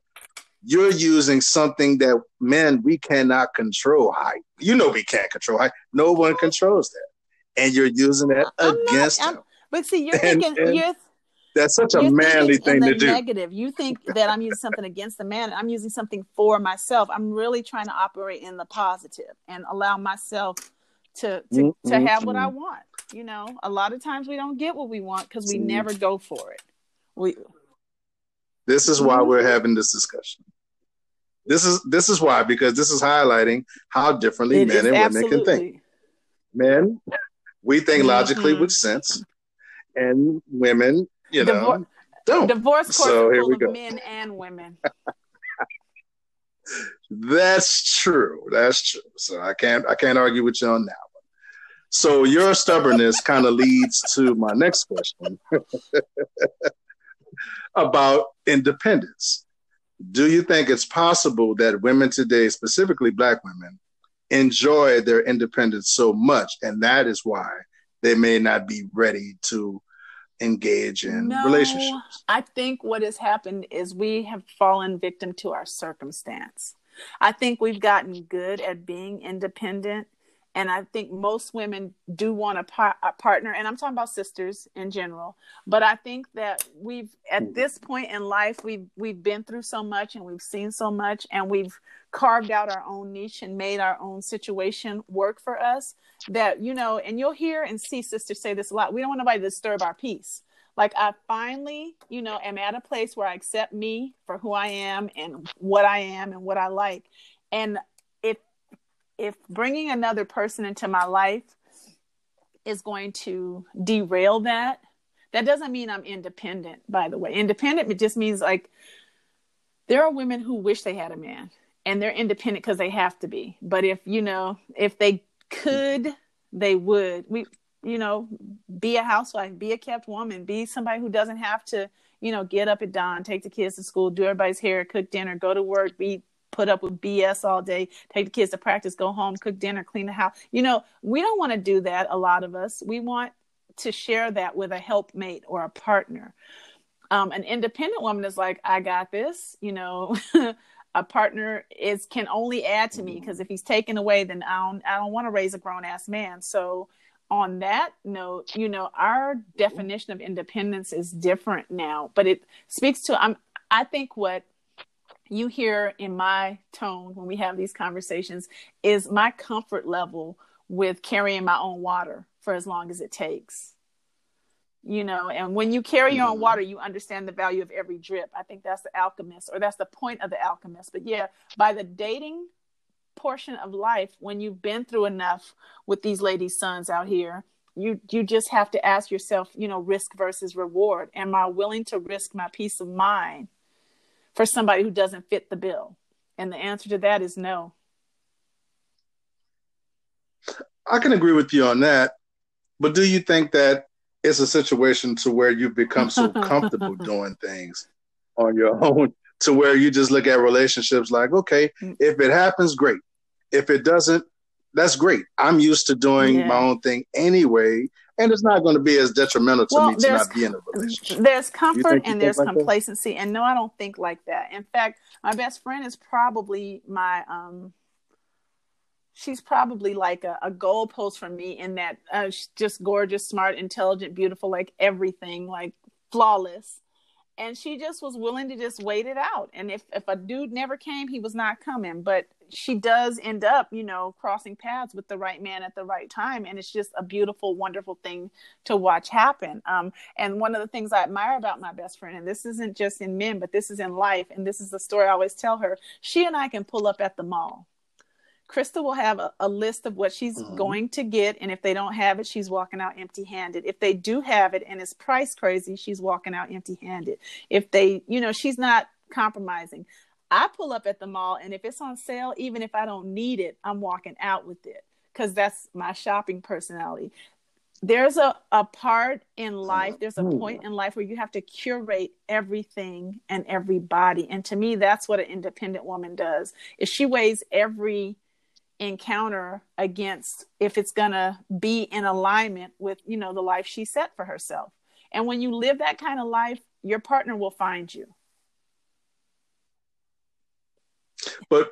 you're using something that men we cannot control height. You know we can't control height. No one controls that, and you're using that I'm against not, them. But see, you're and, thinking and you're. That's such a manly thing to do. Negative. You think that I'm using something against the man. I'm using something for myself. I'm really trying to operate in the positive and allow myself to to, mm-hmm. to have what I want. You know, a lot of times we don't get what we want because we never go for it. We this is why we're having this discussion. This is this is why because this is highlighting how differently it men and women can think. Men, we think mm-hmm. logically with sense, and women, you know, don't. Divorce court so here we go. men and women. That's true. That's true. So I can't I can't argue with you on that one. So your stubbornness kind of leads to my next question. about independence. Do you think it's possible that women today, specifically Black women, enjoy their independence so much, and that is why they may not be ready to engage in No, relationships? I think what has happened is we have fallen victim to our circumstance. I think we've gotten good at being independent. And I think most women do want a, par- a partner, and I'm talking about sisters in general. But I think that we've, at mm. this point in life, we've we've been through so much, and we've seen so much, and we've carved out our own niche and made our own situation work for us. That you know, and you'll hear and see sisters say this a lot. We don't want nobody to disturb our peace like I finally, you know, am at a place where I accept me for who I am and what I am and what I like. And if bringing another person into my life is going to derail that, that doesn't mean I'm independent, by the way. Independent just means like there are women who wish they had a man and they're independent because they have to be. But if, you know, if they could, they would. We you know, be a housewife, be a kept woman, be somebody who doesn't have to, you know, get up at dawn, take the kids to school, do everybody's hair, cook dinner, go to work, be put up with BS all day, take the kids to practice, go home, cook dinner, clean the house. You know, we don't want to do that, a lot of us. We want to share that with a helpmate or a partner. Um, an independent woman is like, I got this, you know. a partner is can only add to me because if he's taken away, then I don't I don't want to raise a grown ass man. So on that note, you know, our definition of independence is different now, but it speaks to I'm I think what you hear in my tone when we have these conversations is my comfort level with carrying my own water for as long as it takes. You know, and when you carry your own mm-hmm. water, you understand the value of every drip. I think that's the alchemist, or that's the point of the alchemist. But yeah, by the dating portion of life when you've been through enough with these ladies' sons out here you you just have to ask yourself you know risk versus reward am i willing to risk my peace of mind for somebody who doesn't fit the bill and the answer to that is no i can agree with you on that but do you think that it's a situation to where you've become so comfortable doing things on your own to where you just look at relationships like, okay, mm. if it happens, great. If it doesn't, that's great. I'm used to doing yeah. my own thing anyway, and it's not going to be as detrimental to well, me to not be in a relationship. There's comfort and there's like complacency, that? and no, I don't think like that. In fact, my best friend is probably my um. She's probably like a, a goalpost for me in that uh, she's just gorgeous, smart, intelligent, beautiful, like everything, like flawless and she just was willing to just wait it out. And if if a dude never came he was not coming. But she does end up you know crossing paths with the right man at the right time. And it's just a beautiful wonderful thing to watch happen. Um, and one of the things i admire about my best friend and this isn't just in men but this is in life. And this is the story i always tell her she and i can pull up at the mall Krista will have a, a list of what she's mm-hmm. going to get, and if they don't have it, she's walking out empty-handed. If they do have it and it's price crazy, she's walking out empty-handed. If they, you know, she's not compromising. I pull up at the mall, and if it's on sale, even if I don't need it, I'm walking out with it because that's my shopping personality. There's a, a part in life, there's a point in life where you have to curate everything and everybody. And to me, that's what an independent woman does. Is she weighs every encounter against if it's going to be in alignment with you know the life she set for herself. And when you live that kind of life your partner will find you. But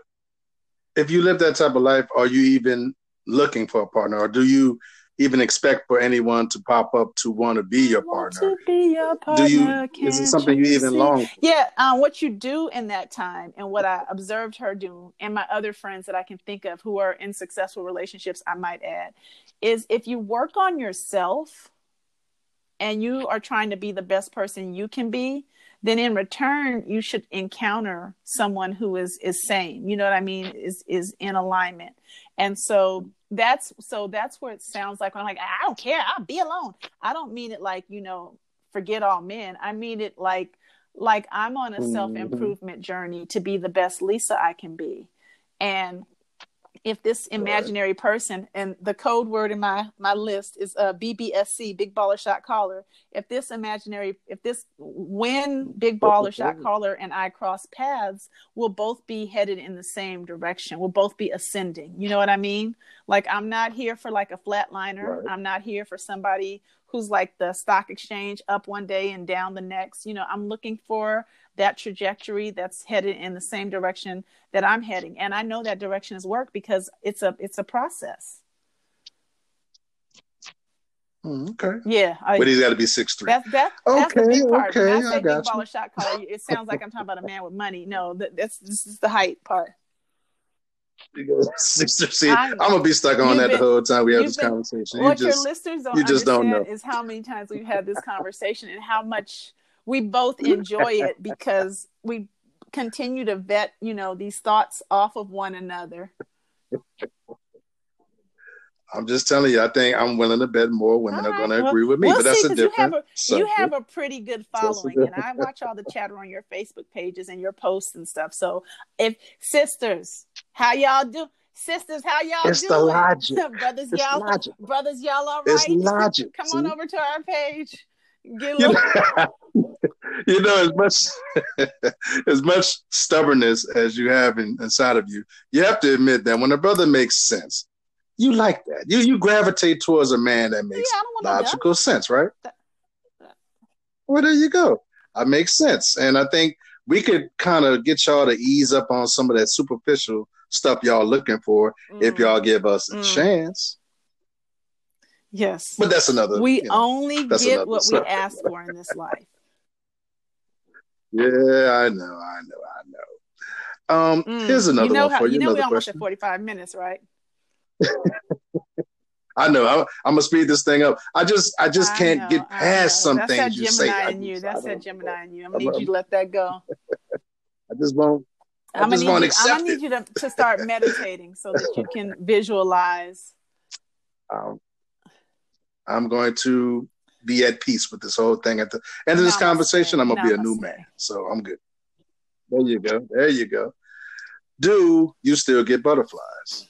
if you live that type of life are you even looking for a partner? Or do you even expect for anyone to pop up to want to be your partner. Be your partner. Do you? Is it something you, you even long? For? Yeah. Um, what you do in that time, and what I observed her do, and my other friends that I can think of who are in successful relationships, I might add, is if you work on yourself, and you are trying to be the best person you can be, then in return you should encounter someone who is is same you know what i mean? Is is in alignment. And so that's so that's where it sounds like when i'm like i don't care. I'll be alone. I don't mean it like you know forget all men. I mean it like like i'm on a self-improvement journey to be the best lisa i can be. And if this imaginary person and the code word in my my list is uh bbsc big baller shot caller. If this imaginary if this when big baller shot caller and i cross paths we'll both be headed in the same direction. We'll both be ascending. You know what i mean? Like i'm not here for like a flatliner. Right. i'm not here for somebody who's like the stock exchange up one day and down the next. You know i'm looking for that trajectory that's headed in the same direction that I'm heading. And I know that direction is work because it's a it's a process. Mm, okay. Yeah. I, but he's got to be six three. That's that, that's okay, the big part. Okay, when I say I big baller shot caller, it sounds like I'm talking about a man with money. No, that, that's this is the height part. See, I'm gonna be stuck on that been, the whole time we have this been, conversation. what just, your listeners don't you just don't know. is how many times we've had this conversation and how much we both enjoy it because we continue to vet, you know, these thoughts off of one another. I'm just telling you, I think I'm willing to bet more women are going to agree with me. We'll but that's see, a different. You have a, you have a pretty good following, and I watch all the chatter on your Facebook pages and your posts and stuff. So, if sisters, how y'all do? Sisters, how y'all do? it's doing? the logic. brothers, it's y'all, logic. brothers, y'all all right? It's logic. Come on over to our page. Get you, know, you know, as much as much stubbornness as you have in, inside of you, you have to admit that when a brother makes sense, you like that. You you gravitate towards a man that makes yeah, logical sense, right? Well, there you go. It makes sense, and I think we could kind of get y'all to ease up on some of that superficial stuff y'all looking for mm. if y'all give us a mm. chance. Yes. But that's another. We you know, only get what we ask for in this life. Yeah, I know, I know, I know. Um, mm, here's another you know one how, for you. You know, we almost at 45 minutes, right? I know. I, am gonna speed this thing up. I just, I just can't know, get past some That's things you say. Gemini in you. That's that Gemini in you. I'm gonna need you to let that go. I just won't. I I'm just won't you, I'm gonna need you to, to start meditating so that you can visualize. Um, I'm going to be at peace with this whole thing. At the end of this Namaste. conversation, I'm gonna Namaste. be a new man. So I'm good. There you go. There you go. Do you still get butterflies?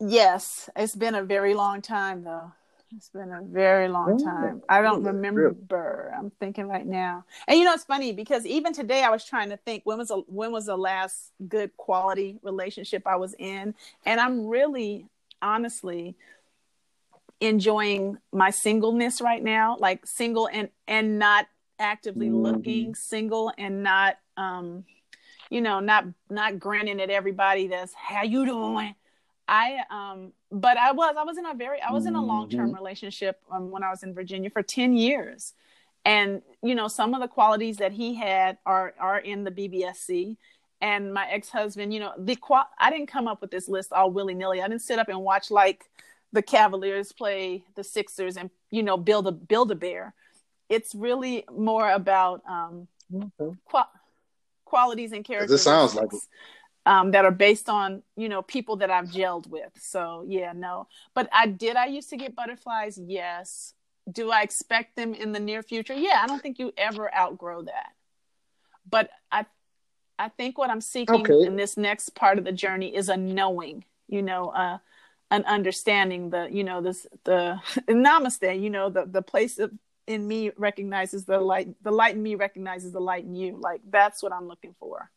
Yes. It's been a very long time though. It's been a very long oh, time. I don't remember. I'm thinking right now. And you know, it's funny because even today I was trying to think when was a, when was the last good quality relationship I was in, and I'm really honestly enjoying my singleness right now, like single and and not actively mm-hmm. looking, single and not um you know, not not grinning at everybody that's how you doing. I um but I was I was in a very I was mm-hmm. in a long-term mm-hmm. relationship um, when I was in Virginia for 10 years. And you know, some of the qualities that he had are are in the BBSC and my ex-husband, you know, the qual I didn't come up with this list all willy-nilly. I didn't sit up and watch like the Cavaliers play the Sixers and you know build a build a bear. It's really more about um, okay. qual- qualities and characters. This sounds like. Um, that are based on you know people that I've gelled with. So yeah, no. But I did. I used to get butterflies. Yes. Do I expect them in the near future? Yeah. I don't think you ever outgrow that. But I, I think what I'm seeking okay. in this next part of the journey is a knowing. You know, uh, an understanding the you know this the namaste you know the the place of, in me recognizes the light the light in me recognizes the light in you like that's what i'm looking for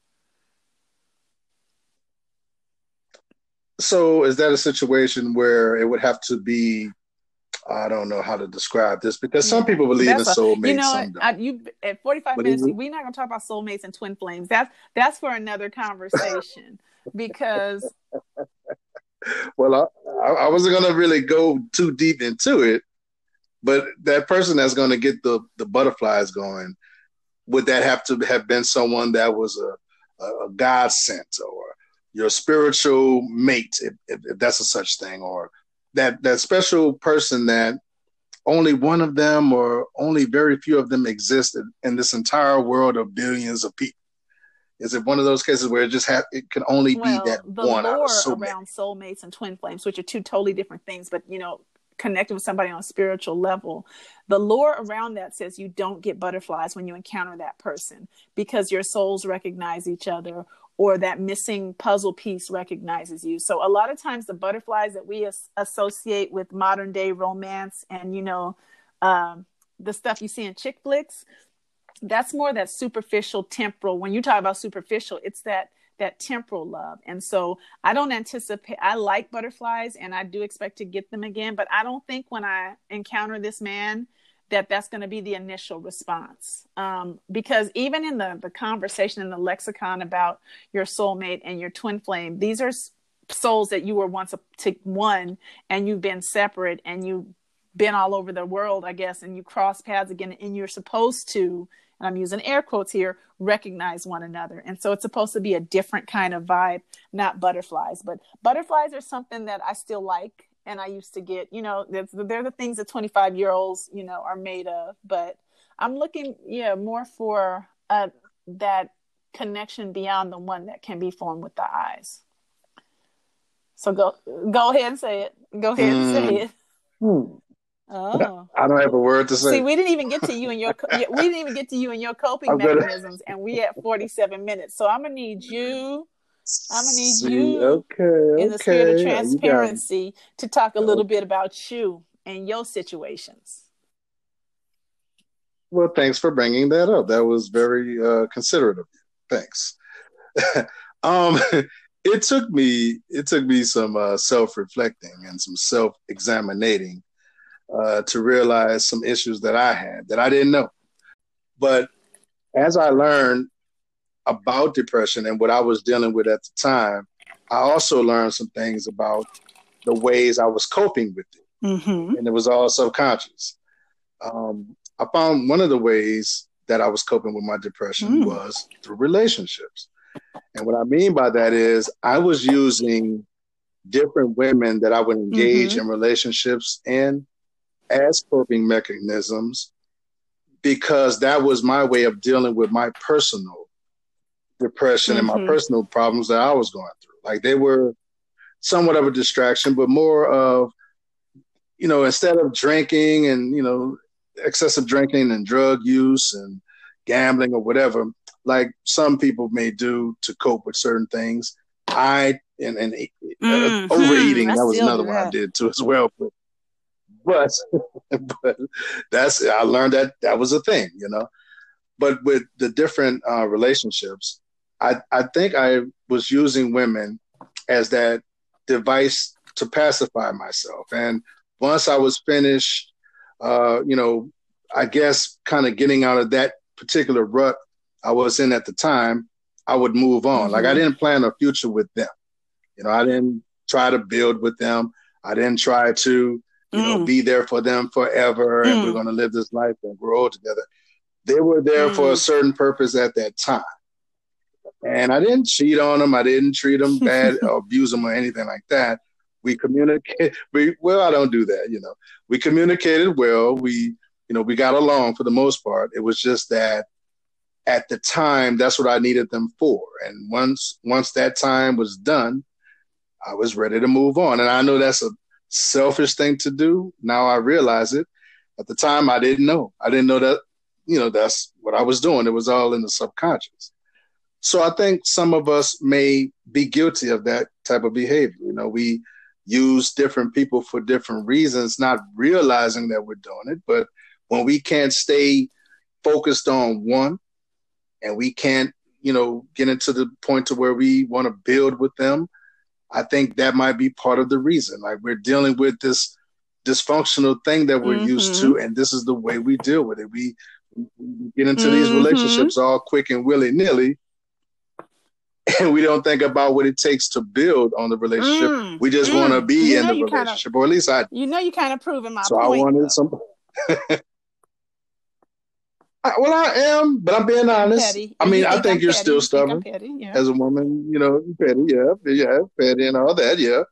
so is that a situation where it would have to be I don't know how to describe this because some people believe in soulmates. You know, I, you at forty five minutes, we're not going to talk about soulmates and twin flames. That's that's for another conversation because well, I, I wasn't to really go too deep into it, but that person that's to get the the butterflies going, would that have to have been someone that was a a, God sent or your spiritual mate, if, if, if that's a such thing, or that that special person that only one of them or only very few of them existed in this entire world of billions of people. Is it one of those cases where it just have it can only well, be that the one lore soulmate? around soulmates and twin flames, which are two totally different things, but you know, connected with somebody on a spiritual level, the lore around that says you don't get butterflies when you encounter that person because your souls recognize each other or that missing puzzle piece recognizes you. So a lot of times the butterflies that we as- associate with modern day romance and you know um, the stuff you see in chick flicks, that's more that superficial temporal. When you talk about superficial, it's that that temporal love. And so I don't anticipate I like butterflies and I do expect to get them again, but I don't think when I encounter this man that that's going to be the initial response um, because even in the the conversation in the lexicon about your soulmate and your twin flame these are souls that you were once a, to one and you've been separate and you've been all over the world i guess and you cross paths again and you're supposed to and i'm using air quotes here recognize one another and so it's supposed to be a different kind of vibe not butterflies but butterflies are something that i still like and I used to get, you know, they're, they're the things that 25 year olds, you know, are made of. But I'm looking, yeah, more for uh, that connection beyond the one that can be formed with the eyes. So go go ahead and say it. Go ahead and say mm. it. Hmm. Oh. I don't have a word to say. See, we didn't even get to you and your we didn't even get to you and your coping mechanisms, and we at 47 minutes. So I'm gonna need you I'm gonna need See, you, okay, in the spirit of transparency, to talk a little bit about you and your situations. Well, thanks for bringing that up. That was very uh, considerate of you. Thanks. um, it took me it took me some uh, self reflecting and some self examining uh, to realize some issues that I had that I didn't know. But as I learned about depression and what I was dealing with at the time, I also learned some things about the ways I was coping with it. Mm-hmm. And it was all subconscious. Um, I found one of the ways that I was coping with my depression mm. was through relationships. And what I mean by that is I was using different women that I would engage mm-hmm. in relationships in as coping mechanisms because that was my way of dealing with my personal depression mm-hmm. and my mm-hmm. personal problems that I was going through. Like they were somewhat of a distraction, but more of, you know, instead of drinking and, you know, excessive drinking and drug use and gambling or whatever, like some people may do to cope with certain things. I and, and uh, mm-hmm. overeating, that was another one I did too as well. But, but, but that's I learned that that was a thing, you know. But with the different uh, relationships, I, I think I was using women as that device to pacify myself. And once I was finished, uh, you know, I guess kind of getting out of that particular rut I was in at the time, I would move on. Mm-hmm. Like I mm-hmm. didn't plan a future with them. You know, I didn't try to build with them. I didn't try to, you mm. know, be there for them forever mm. and we're mm. going to live this life and grow together. They were there mm. for a mm. certain purpose at that time. And I didn't cheat on them. I didn't treat them bad or abuse them or anything like that. We communicate. We well, I don't do that. You know, we communicated well. We, you know, we got along for the most part. It was just that at the time, that's what I needed them for. And once once that time was done, I was ready to move on. And I know that's a selfish thing to do. Now I realize it. At the time, I didn't know. I didn't know that. You know, that's what I was doing. It was all in the subconscious. So I think some of us may be guilty of that type of behavior. You know, we use different people for different reasons, not realizing that we're doing it. But when we can't stay focused on one and we can't, you know, get into the point to where we want to build with them, I think that might be part of the reason. Like we're dealing with this dysfunctional thing that we're mm-hmm. used to, and this is the way we deal with it. We, we get into mm-hmm. these relationships all quick and willy nilly and we don't think about what it takes to build on the relationship. Mm, we just mm. want to be you in the relationship, kinda, or at least I. You know, you kind of proving my so point. So I wanted though. some. I, well, I am, but I'm being honest. I mean, I think, think you're petty. still stubborn yeah. as a woman. You know, petty, yeah, yeah, petty, and all that, yeah.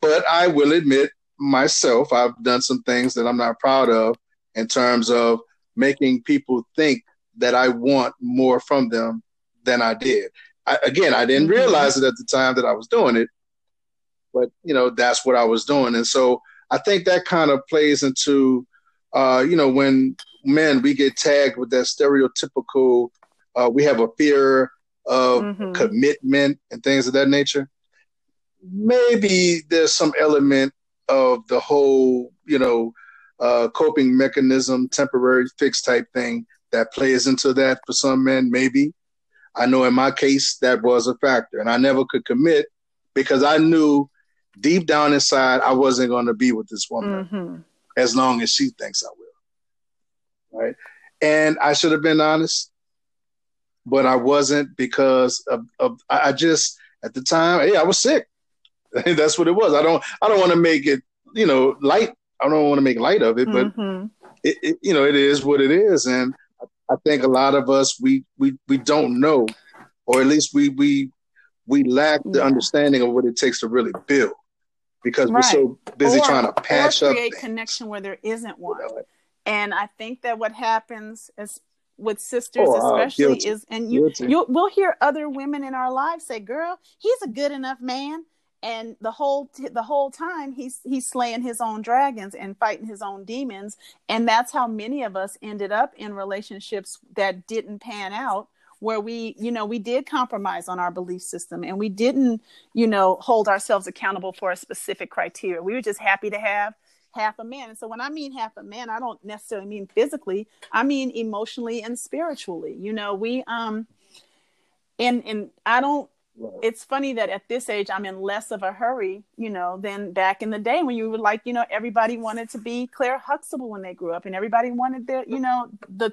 But I will admit myself, I've done some things that I'm not proud of in terms of making people think that I want more from them than I did. I, again, I didn't mm-hmm. realize it at the time that I was doing it, but you know, that's what I was doing. And so I think that kind of plays into, uh, you know, when men we get tagged with that stereotypical, uh, we have a fear of mm-hmm. commitment and things of that nature. Maybe there's some element of the whole, you know, uh, coping mechanism, temporary fix type thing that plays into that for some men. Maybe I know in my case that was a factor, and I never could commit because I knew deep down inside I wasn't going to be with this woman mm-hmm. as long as she thinks I will. Right, and I should have been honest, but I wasn't because of, of I just at the time, hey, I was sick. That's what it was. I don't I don't want to make it you know light I don't want to make light of it, but mm-hmm. it, it, you know, it is what it is, and I think a lot of us we we we don't know, or at least we we we lack the yeah. understanding of what it takes to really build, because right. we're so busy or, trying to patch or create up create connection where there isn't one. And I think that what happens is with sisters oh, especially uh, is and you you we'll hear other women in our lives say girl he's a good enough man. And the whole the whole time he's he's slaying his own dragons and fighting his own demons. And that's how many of us ended up in relationships that didn't pan out where we you know we did compromise on our belief system and we didn't you know hold ourselves accountable for a specific criteria. We were just happy to have half a man. And so when i mean half a man i don't necessarily mean physically. I mean emotionally and spiritually you know we um and and i don't it's funny that at this age I'm in less of a hurry, you know, than back in the day when you were like, you know, everybody wanted to be Claire Huxtable when they grew up, and everybody wanted their, you know, the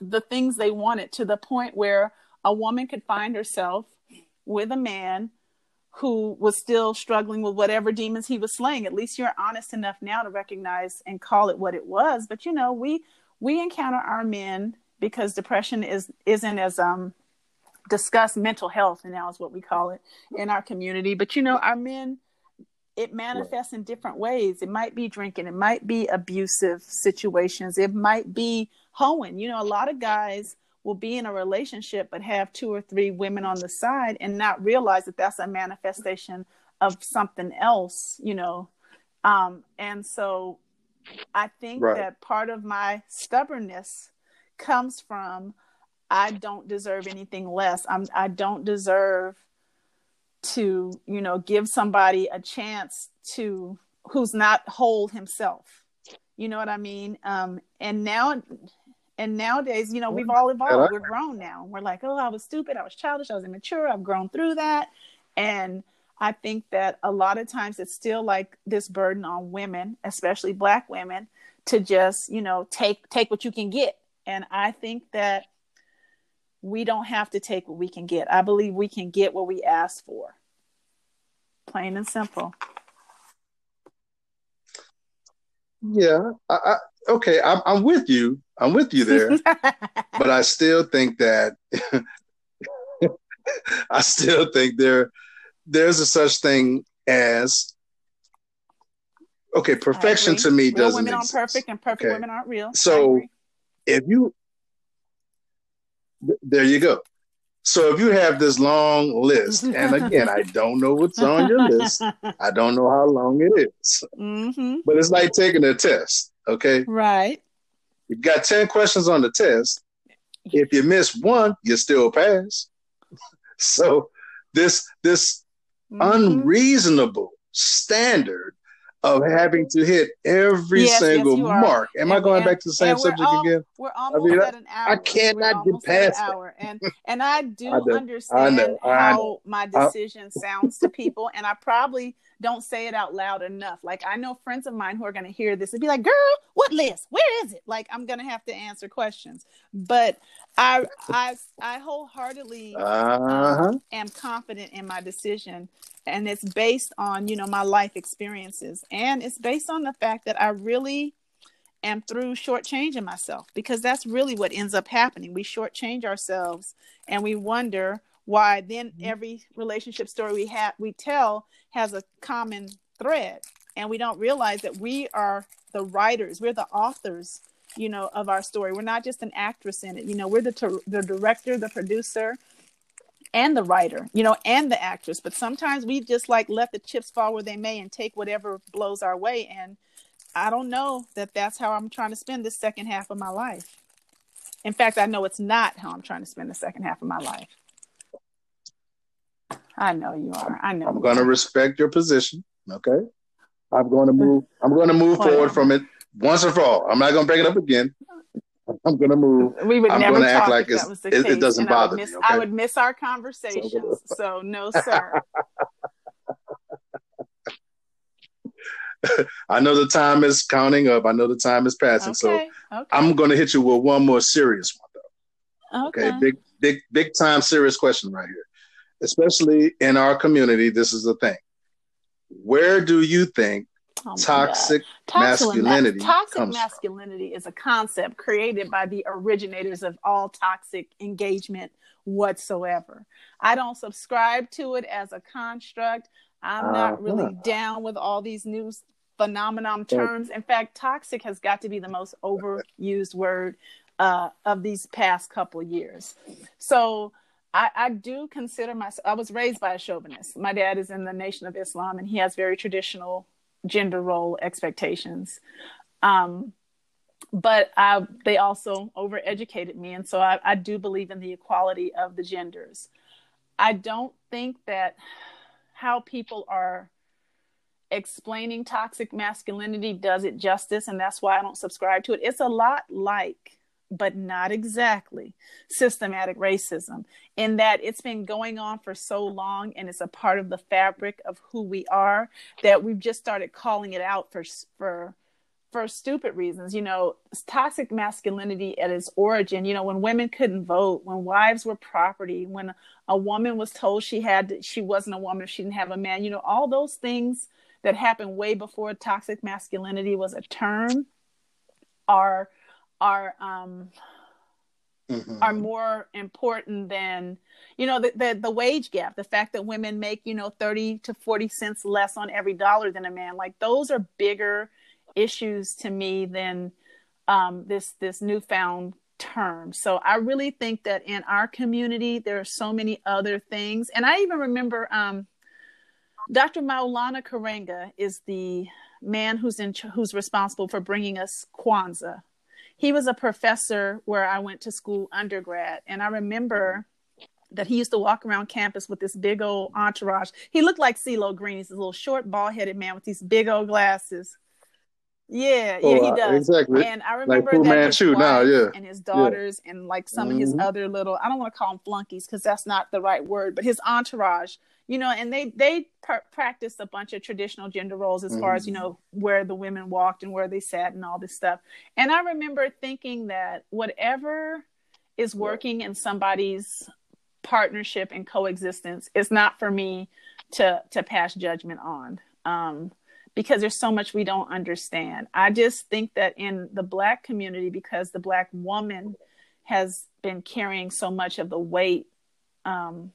the things they wanted to the point where a woman could find herself with a man who was still struggling with whatever demons he was slaying. At least you're honest enough now to recognize and call it what it was. But you know, we we encounter our men because depression is isn't as um discuss mental health and now is what we call it in our community. But you know our men it manifests in different ways. It might be drinking. It might be abusive situations. It might be hoeing. You know a lot of guys will be in a relationship but have two or three women on the side and not realize that that's a manifestation of something else you know um, and so i think right. that part of my stubbornness comes from I don't deserve anything less. I'm I don't deserve to, you know, give somebody a chance to who's not whole himself. You know what I mean? Um and now and nowadays, you know, we've mm-hmm. all evolved. We're grown now. We're like, oh, I was stupid, I was childish, I was immature, I've grown through that. And I think that a lot of times it's still like this burden on women, especially black women, to just, you know, take take what you can get. And I think that we don't have to take what we can get. I believe we can get what we ask for. Plain and simple. Yeah, I, I, okay, I'm, I'm with you. I'm with you there, but I still think that I still think there there's a such thing as okay, perfection to me real doesn't. Women aren't perfect, and perfect okay. women aren't real. So if you there you go. So if you have this long list, and again, I don't know what's on your list. I don't know how long it is. Mm-hmm. But it's like taking a test, okay? Right. You've got 10 questions on the test. If you miss one, you still pass. so this this mm-hmm. unreasonable standard of having to hit every yes, single yes, mark. Am and, I going and, back to the same subject all, again? We're almost I mean, at an hour. I cannot get past an hour. And and I do I understand I how my decision sounds to people, and I probably don't say it out loud enough. Like I know friends of mine who are going to hear this and be like, "Girl, what list? Where is it?" Like I'm going to have to answer questions. But I I I wholeheartedly uh-huh. um, am confident in my decision and it's based on you know my life experiences and it's based on the fact that i really am through shortchanging myself because that's really what ends up happening we shortchange ourselves and we wonder why then mm-hmm. every relationship story we have we tell has a common thread and we don't realize that we are the writers we're the authors you know of our story we're not just an actress in it you know we're the the director the producer and the writer, you know, and the actress. But sometimes we just like let the chips fall where they may and take whatever blows our way. And I don't know that that's how I'm trying to spend this second half of my life. In fact, I know it's not how I'm trying to spend the second half of my life. I know you are. I know. I'm going to respect your position. Okay. I'm going to move. I'm going to move forward from it once and for all. I'm not going to bring it up again. I'm going to move. We would I'm never gonna act talk like that was the it- it doesn't and I bother me, miss- okay? I would miss our conversations. So no, sir. I know the time is counting up. I know the time is passing. So Okay. Okay. I'm going to hit you with one more serious one, though. okay. Okay. Big, big, big time serious question right here. Especially in our community, this is the thing. Where do you think Oh toxic Toxic masculinity toxic comes from? masculinity is a concept created by the originators of all toxic engagement whatsoever. I don't subscribe to it as a construct. I'm not really Uh-huh. down with all these new phenomenon terms. In fact, toxic has got to be the most overused word uh, of these past couple years. So I, I do consider myself, I was raised by a chauvinist. My dad is in the Nation of Islam and he has very traditional gender role expectations. Um, but I, they also overeducated me. And so I, I do believe in the equality of the genders. I don't think that how people are explaining toxic masculinity does it justice. And that's why I don't subscribe to it. It's a lot like, but not exactly, systematic racism in that it's been going on for so long and it's a part of the fabric of who we are that we've just started calling it out for for for stupid reasons. You know toxic masculinity at its origin you know when women couldn't vote when wives were property when a woman was told she had she wasn't a woman if she didn't have a man you know all those things that happened way before toxic masculinity was a term are are um Mhm. are more important than you know the, the the wage gap the fact that women make you know 30 to 40 cents less on every dollar than a man. Like those are bigger issues to me than um, this this newfound term. So i really think that in our community there are so many other things. And i even remember um, dr maulana karenga is the man who's in ch- who's responsible for bringing us kwanzaa he was a professor where I went to school undergrad. And I remember that he used to walk around campus with this big old entourage. He looked like CeeLo Green. He's a little short, bald headed man with these big old glasses. Yeah, yeah, Oh, he uh, does. exactly. And I remember Fu that Manchu his now, yeah. and his daughters and like some of his Mhm. other little I don't want to call them flunkies because that's not the right word, but his entourage, you know, and they they per- practiced a bunch of traditional gender roles as far as you Mhm. know where the women walked and where they sat and all this stuff. And I remember thinking that whatever is working in somebody's partnership and coexistence is not for me to to pass judgment on. Um, because there's so much we don't understand. I just think that in the black community, because the black woman has been carrying so much of the weight, um,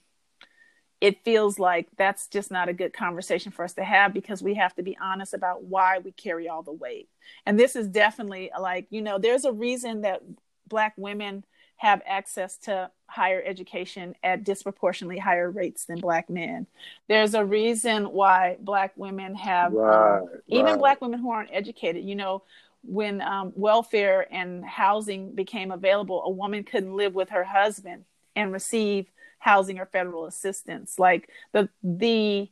it feels like that's just not a good conversation for us to have because we have to be honest about why we carry all the weight. And this is definitely like, you know, there's a reason that black women have access to higher education at disproportionately higher rates than black men. There's a reason why black women have um, Right, even right. black women who aren't educated you know when um, welfare and housing became available a woman couldn't live with her husband and receive housing or federal assistance like the the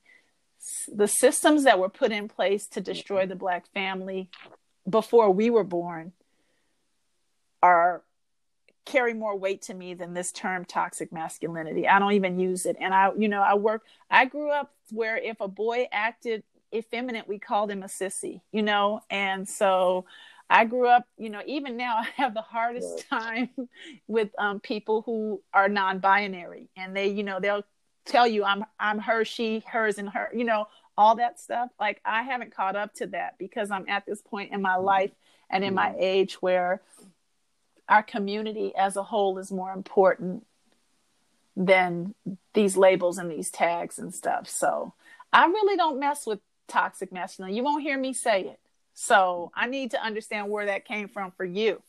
the systems that were put in place to destroy the black family before we were born are carry more weight to me than this term toxic masculinity. I don't even use it. And I, you know, I work, I grew up where if a boy acted effeminate, we called him a sissy, you know? And so I grew up, you know, even now I have the hardest time with um, people who are non-binary and they, you know, they'll tell you I'm, I'm her, she, hers, and her, you know, all that stuff. Like I haven't caught up to that because I'm at this point in my life and in my age where our community as a whole is more important than these labels and these tags and stuff. So I really don't mess with toxic masculinity. You won't hear me say it. So I need to understand where that came from for you.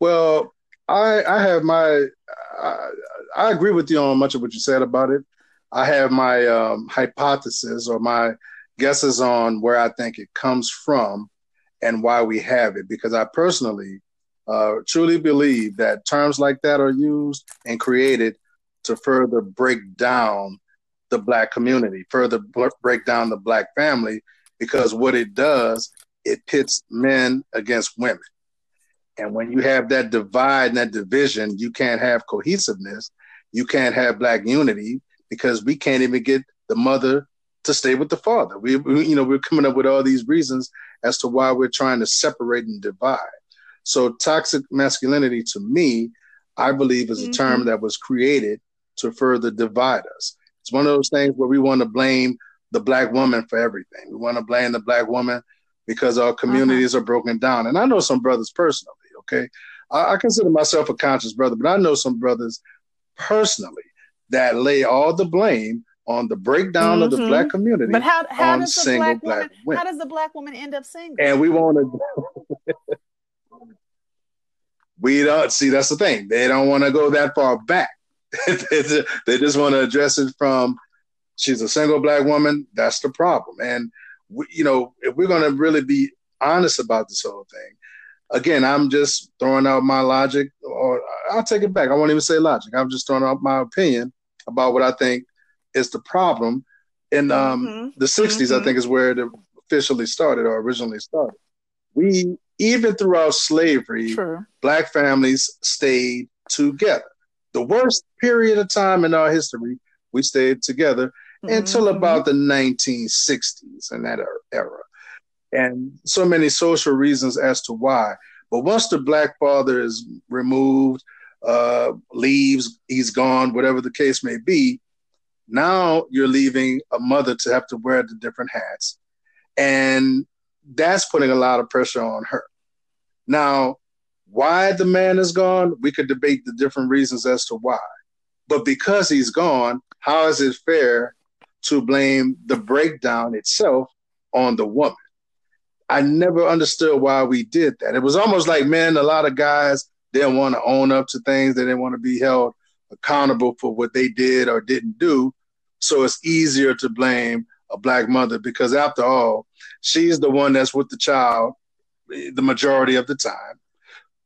Well, I I have my I, I agree with you on much of what you said about it. I have my um, hypothesis or my guesses on where I think it comes from and why we have it. Because I personally uh, truly believe that terms like that are used and created to further break down the black community, further break down the black family, because what it does, it pits men against women. And when you have that divide and that division, you can't have cohesiveness. You can't have black unity because we can't even get the mother to stay with the father. We, we, you know, we're coming up with all these reasons as to why we're trying to separate and divide. So toxic masculinity to me, I believe is a mm-hmm. term that was created to further divide us. It's one of those things where we want to blame the black woman for everything. We want to blame the black woman because our communities uh-huh. are broken down. And I know some brothers personally, okay? I, I, consider myself a conscious brother, but I know some brothers personally that lay all the blame on the breakdown mm-hmm. of the mm-hmm. black community. But how, how does the black, black woman, how does the black woman end up single? And we want to we don't see that's the thing. They don't want to go that far back. They just want to address it from she's a single black woman. That's the problem. And we, you know, if we're going to really be honest about this whole thing, again, I'm just throwing out my logic, or I'll take it back. I won't even say logic. I'm just throwing out my opinion about what I think is the problem. In um, mm-hmm. the '60s, mm-hmm. I think is where it officially started or originally started. We even throughout slavery, True. black families stayed together. The worst period of time in our history, we stayed together mm-hmm. until about the 1960s and that era. And so many social reasons as to why. But once the black father is removed, uh, leaves, he's gone, whatever the case may be, now you're leaving a mother to have to wear the different hats. And that's putting a lot of pressure on her. Now, why the man is gone, we could debate the different reasons as to why. But because he's gone, how is it fair to blame the breakdown itself on the woman? I never understood why we did that. It was almost like, man, a lot of guys didn't want to own up to things, they didn't want to be held accountable for what they did or didn't do. So it's easier to blame a black mother because, after all, she's the one that's with the child the majority of the time.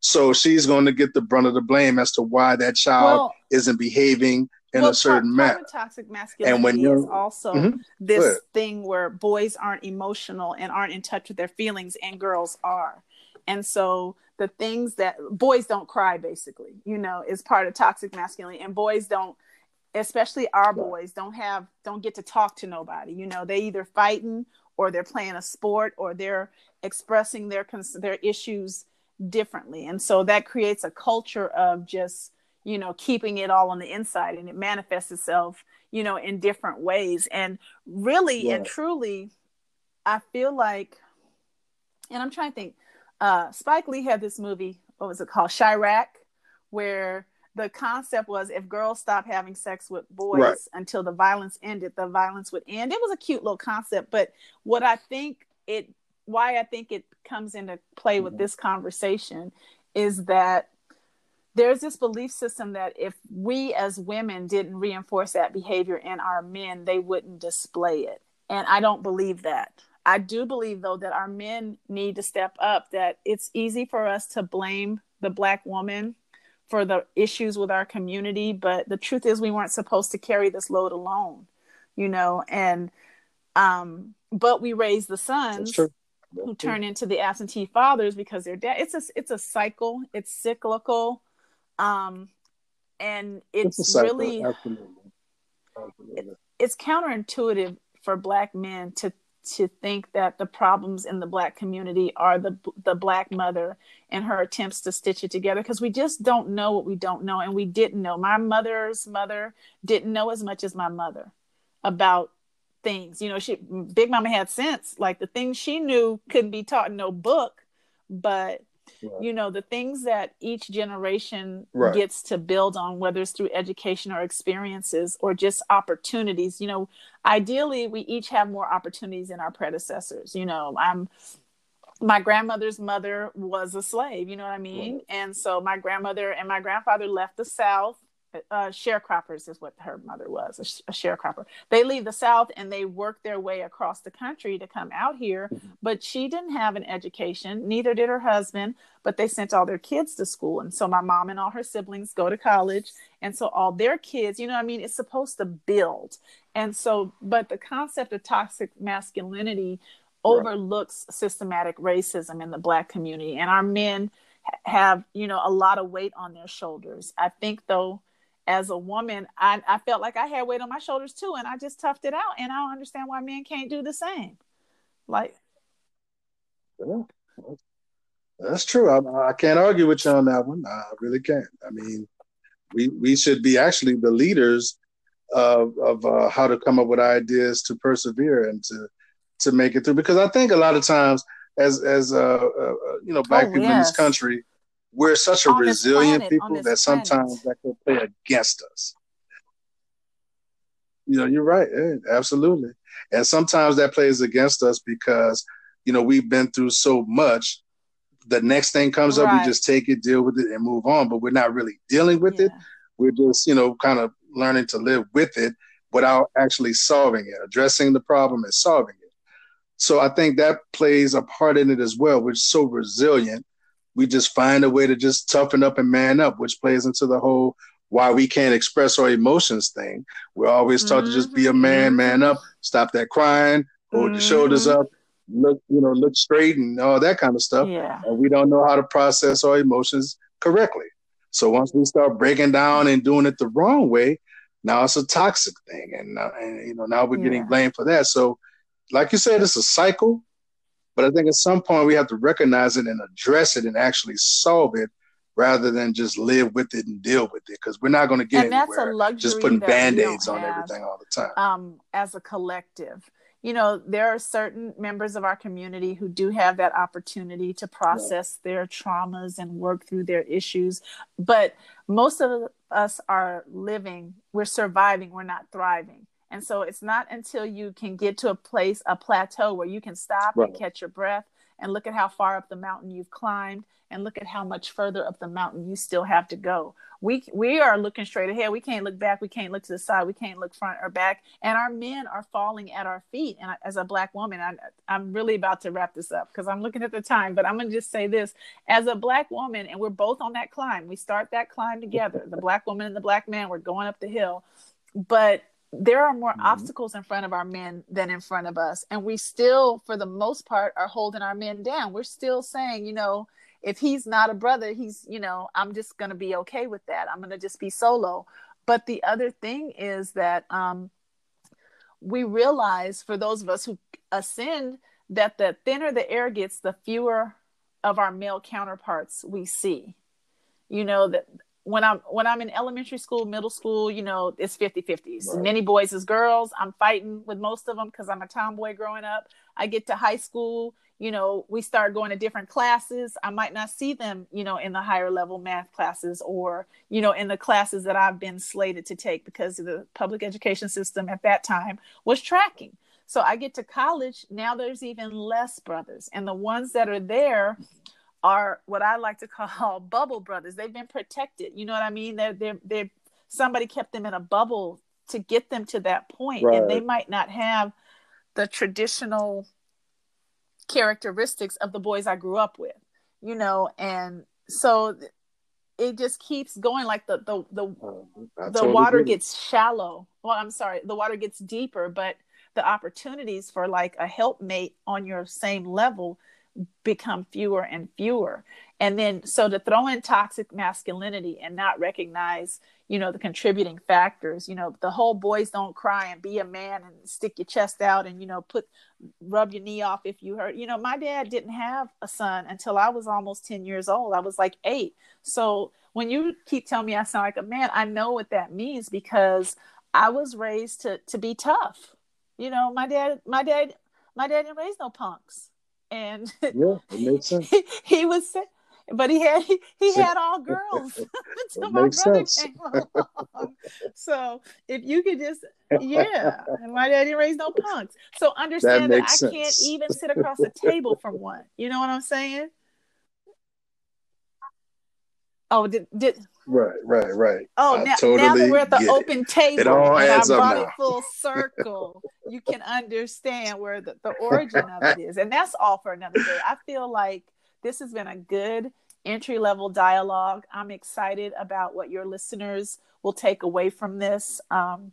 So she's going to get the brunt of the blame as to why that child well, isn't behaving in well, a certain manner. toxic masculinity and when is also mm-hmm, this thing where boys aren't emotional and aren't in touch with their feelings, and girls are. And so the things that boys don't cry, basically, you know, is part of toxic masculinity, and boys don't especially our boys don't have don't get to talk to nobody. You know they either fighting or they're playing a sport or they're expressing their their issues differently and so that creates a culture of just you know keeping it all on the inside and it manifests itself you know in different ways and really yeah. and truly i feel like and i'm trying to think uh spike lee had this movie what was it called Chi-Raq where the concept was if girls stop having sex with boys right. until the violence ended, the violence would end. It was a cute little concept, but what I think it why I think it comes into play mm-hmm. with this conversation is that there's this belief system that if we as women didn't reinforce that behavior in our men, they wouldn't display it. And I don't believe that. I do believe though that our men need to step up that it's easy for us to blame the black woman for the issues with our community but the truth is we weren't supposed to carry this load alone you know and um but we raise the sons who turn into the absentee fathers because they're dead. It's a it's a cycle. It's cyclical. Um and it's, it's really Absolutely. Absolutely. It, it's counterintuitive for black men to to think that the problems in the black community are the the black mother and her attempts to stitch it together because we just don't know what we don't know and we didn't know. My mother's mother didn't know as much as my mother about things you know she big mama had sense like the things she knew couldn't be taught in no book but right. you know the things that each generation right. gets to build on whether it's through education or experiences or just opportunities you know ideally we each have more opportunities than our predecessors you know i'm my grandmother's mother was a slave you know what i mean right. and so my grandmother and my grandfather left the south uh, sharecroppers is what her mother was a, a, sharecropper. They leave the south and they work their way across the country to come out here mm-hmm. but she didn't have an education neither did her husband but they sent all their kids to school. And so my mom and all her siblings go to college. And so all their kids you know i mean? It's supposed to build. And so but the concept of toxic masculinity right. overlooks systematic racism in the black community. And our men have you know a lot of weight on their shoulders. I think though as a woman, I, I felt like I had weight on my shoulders too, and I just toughed it out. And I don't understand why men can't do the same. Like, yeah, that's true. I, I can't argue with you on that one. I really can't. I mean, we we should be actually the leaders of of uh, how to come up with ideas to persevere and to to make it through. Because I think a lot of times, as as uh, uh you know, black oh, people yes. in this country, we're such a resilient planet, people that sometimes planet. that can play against us. You know, you're right. Yeah, absolutely. And sometimes that plays against us because, you know, we've been through so much. The next thing comes right. up, we just take it, deal with it, and move on. But we're not really dealing with yeah. it. We're just, you know, kind of learning to live with it without actually solving it, addressing the problem and solving it. So I think that plays a part in it as well. We're so resilient we just find a way to just toughen up and man up, which plays into the whole why we can't express our emotions thing. We're always taught mm-hmm. to just be a man, mm-hmm. man up, stop that crying, hold mm-hmm. your shoulders up, look, you know, look straight and all that kind of stuff. Yeah. And we don't know how to process our emotions correctly. So once we start breaking down and doing it the wrong way, now it's a toxic thing, and, uh, and you know now we're yeah. getting blamed for that. So, like you said, it's a cycle. But I think at some point we have to recognize it and address it and actually solve it rather than just live with it and deal with it because we're not going to get and that's anywhere a luxury just putting band-aids on everything all the time. um, as a collective. You know there are certain members of our community who do have that opportunity to process yeah. their traumas and work through their issues but most of us are living we're surviving we're not thriving and so it's not until you can get to a place, a plateau where you can stop right. and catch your breath and look at how far up the mountain you've climbed and look at how much further up the mountain you still have to go. We we are looking straight ahead. We can't look back. We can't look to the side. We can't look front or back. And our men are falling at our feet. And as a black woman, I, I'm really about to wrap this up because I'm looking at the time. But I'm going to just say this: as a black woman, and we're both on that climb. We start that climb together. The black woman and the black man. We're going up the hill, but there are more mm-hmm. obstacles in front of our men than in front of us. And we still for the most part are holding our men down. We're still saying you know if he's not a brother he's you know i'm just going to be okay with that. I'm going to just be solo. But the other thing is that um, we realize for those of us who ascend that the thinner the air gets the fewer of our male counterparts we see. You know that when I'm when I'm in elementary school, middle school, you know, it's 50-50s. Right. Many boys as girls. I'm fighting with most of them because I'm a tomboy growing up. I get to high school, you know, we start going to different classes. I might not see them, you know, in the higher level math classes or, you know, in the classes that I've been slated to take because the public education system at that time was tracking. So I get to college, now there's even less brothers. And the ones that are there are what I like to call bubble brothers. They've been protected. You know what I mean? They're they're they're somebody kept them in a bubble to get them to that point, right. and they might not have the traditional characteristics of the boys I grew up with. You know, and so it just keeps going like the the the, oh, the water gets shallow. Well, I'm sorry, the water gets deeper, but the opportunities for like a helpmate on your same level become fewer and fewer. And then so to throw in toxic masculinity and not recognize you know the contributing factors you know the whole boys don't cry and be a man and stick your chest out and you know put rub your knee off if you hurt. You know my dad didn't have a son until i was almost 10 years old. I was like 8 so when you keep telling me i sound like a man i know what that means because i was raised to to be tough. You know my dad my dad my dad didn't raise no punks and yeah, it makes sense. he, he was, but he had he, he had all girls until my brother sense. came along. so if you could just, yeah, and my daddy raised no punks. So understand that, that I sense. can't even sit across the table from one. You know what I'm saying? Oh, did did Right, right, right. Oh, I now, totally now that we're at the get it. open table, It all and adds I up brought now. it full circle, you can understand where the, the origin of it is. And that's all for another day. I feel like this has been a good entry level dialogue. I'm excited about what your listeners will take away from this. Um,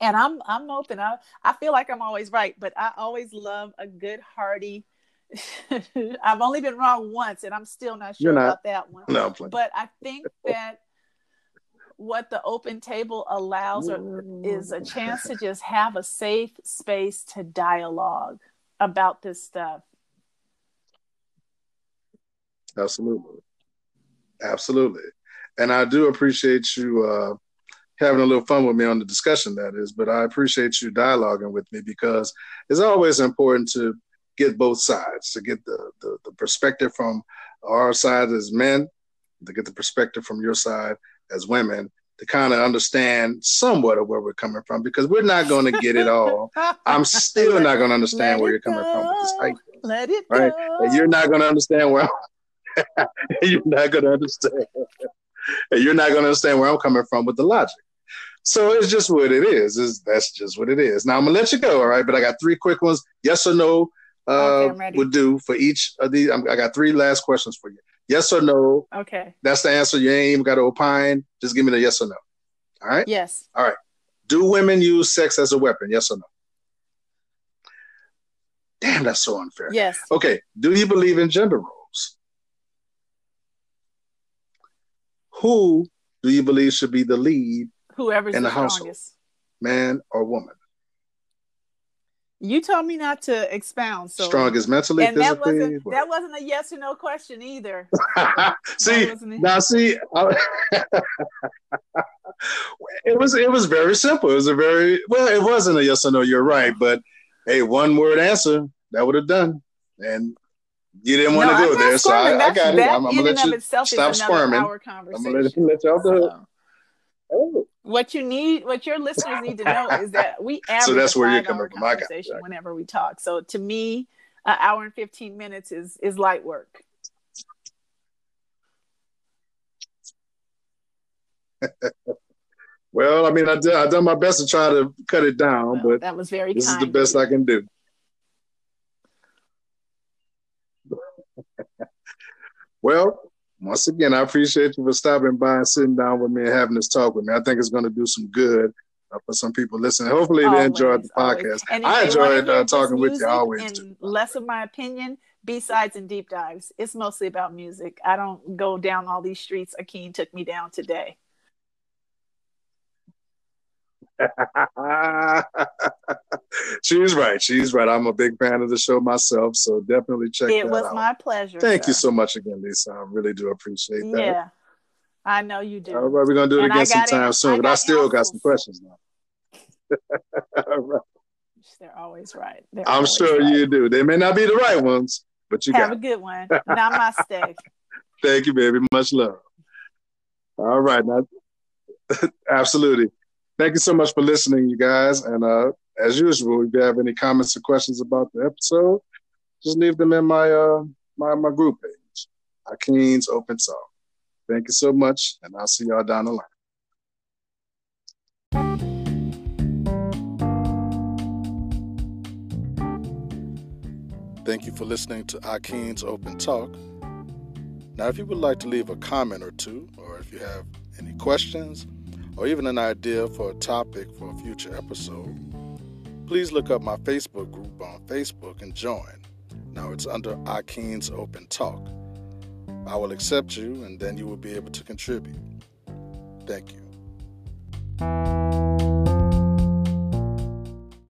and I'm I'm open. I, I feel like I'm always right, but I always love a good hearty. I've only been wrong once, and I'm still not sure not. about that one. No, But I think that what the open table allows or, is a chance to just have a safe space to dialogue about this stuff. Absolutely. Absolutely. And I do appreciate you uh, having a little fun with me on the discussion, that is, but I appreciate you dialoguing with me because it's always important to get both sides, to get the, the, the perspective from our side as men, to get the perspective from your side as women, to kind of understand somewhat of where we're coming from because we're not going to get it all. I'm still not going to understand where you're coming from with this go. Let it Right. go. And you're not going to understand where I'm, you're not going to understand. and you're not going to understand where I'm coming from with the logic. So it's just what it is. Is that's just what it is. Now I'm gonna let you go, all right? But I got three quick ones. Yes or no uh, Okay, would do for each of these. I'm, I got three last questions for you. Yes or no? Okay. That's the answer. You ain't even got to opine. Just give me the yes or no. All right. Yes. All right. Do women use sex as a weapon? Yes or no? Damn, that's so unfair. Yes. Okay. Do you believe in gender roles? Who do you believe should be the lead, Whoever's In the, the household. man or woman? You told me not to expound. So Strongest mentally, and that wasn't that wasn't a yes or no question either. see, now see, I- uh, it was it was very simple. It was a very well. It wasn't a yes or no. You're right, but hey, one word answer that would have done, and you didn't want No, to go there, so I. I got it. I'm, I'm gonna let you stop squirming. I'm gonna let, let y'all do it. Oh, what you need, what your listeners need to know is that we average So that's where you're coming from. Conversation whenever we talk. So to me, an hour and fifteen minutes is is light work. Well, I mean, I did, I done my best to try to cut it down, Well, but that was very this is the best. I can do. Well, once again, I appreciate you for stopping by and sitting down with me and having this talk with me. I think it's going to do some good uh, for some people listening. Hopefully, they enjoyed the podcast. And I enjoyed uh, talking with you. Always less of my opinion, B sides and deep dives. It's mostly about music. I don't go down all these streets Akeem took me down today. She's right. She's right. I'm a big fan of the show myself, so definitely check it was out. my pleasure. Thank you so much again, Lisa. I really do appreciate that. Yeah, I know you do. All right, we're gonna do it And again sometime soon. I but I still got some questions now. All right. They're always right. They're I'm always sure right. you do. They may not be the right ones, but you Have got. a good one. Namaste. Thank you, baby. Much love. All right, now, absolutely. Thank you so much for listening, you guys. And uh, as usual, if you have any comments or questions about the episode, just leave them in my uh my my group page, Akeem's Open Talk. Thank you so much, and I'll see y'all down the line. Thank you for listening to Akeem's Open Talk. Now, if you would like to leave a comment or two, or if you have any questions, or even an idea for a topic for a future episode, please look up my Facebook group on Facebook and join. Now it's under Akeem's Open Talk. I will accept you, and then you will be able to contribute. Thank you.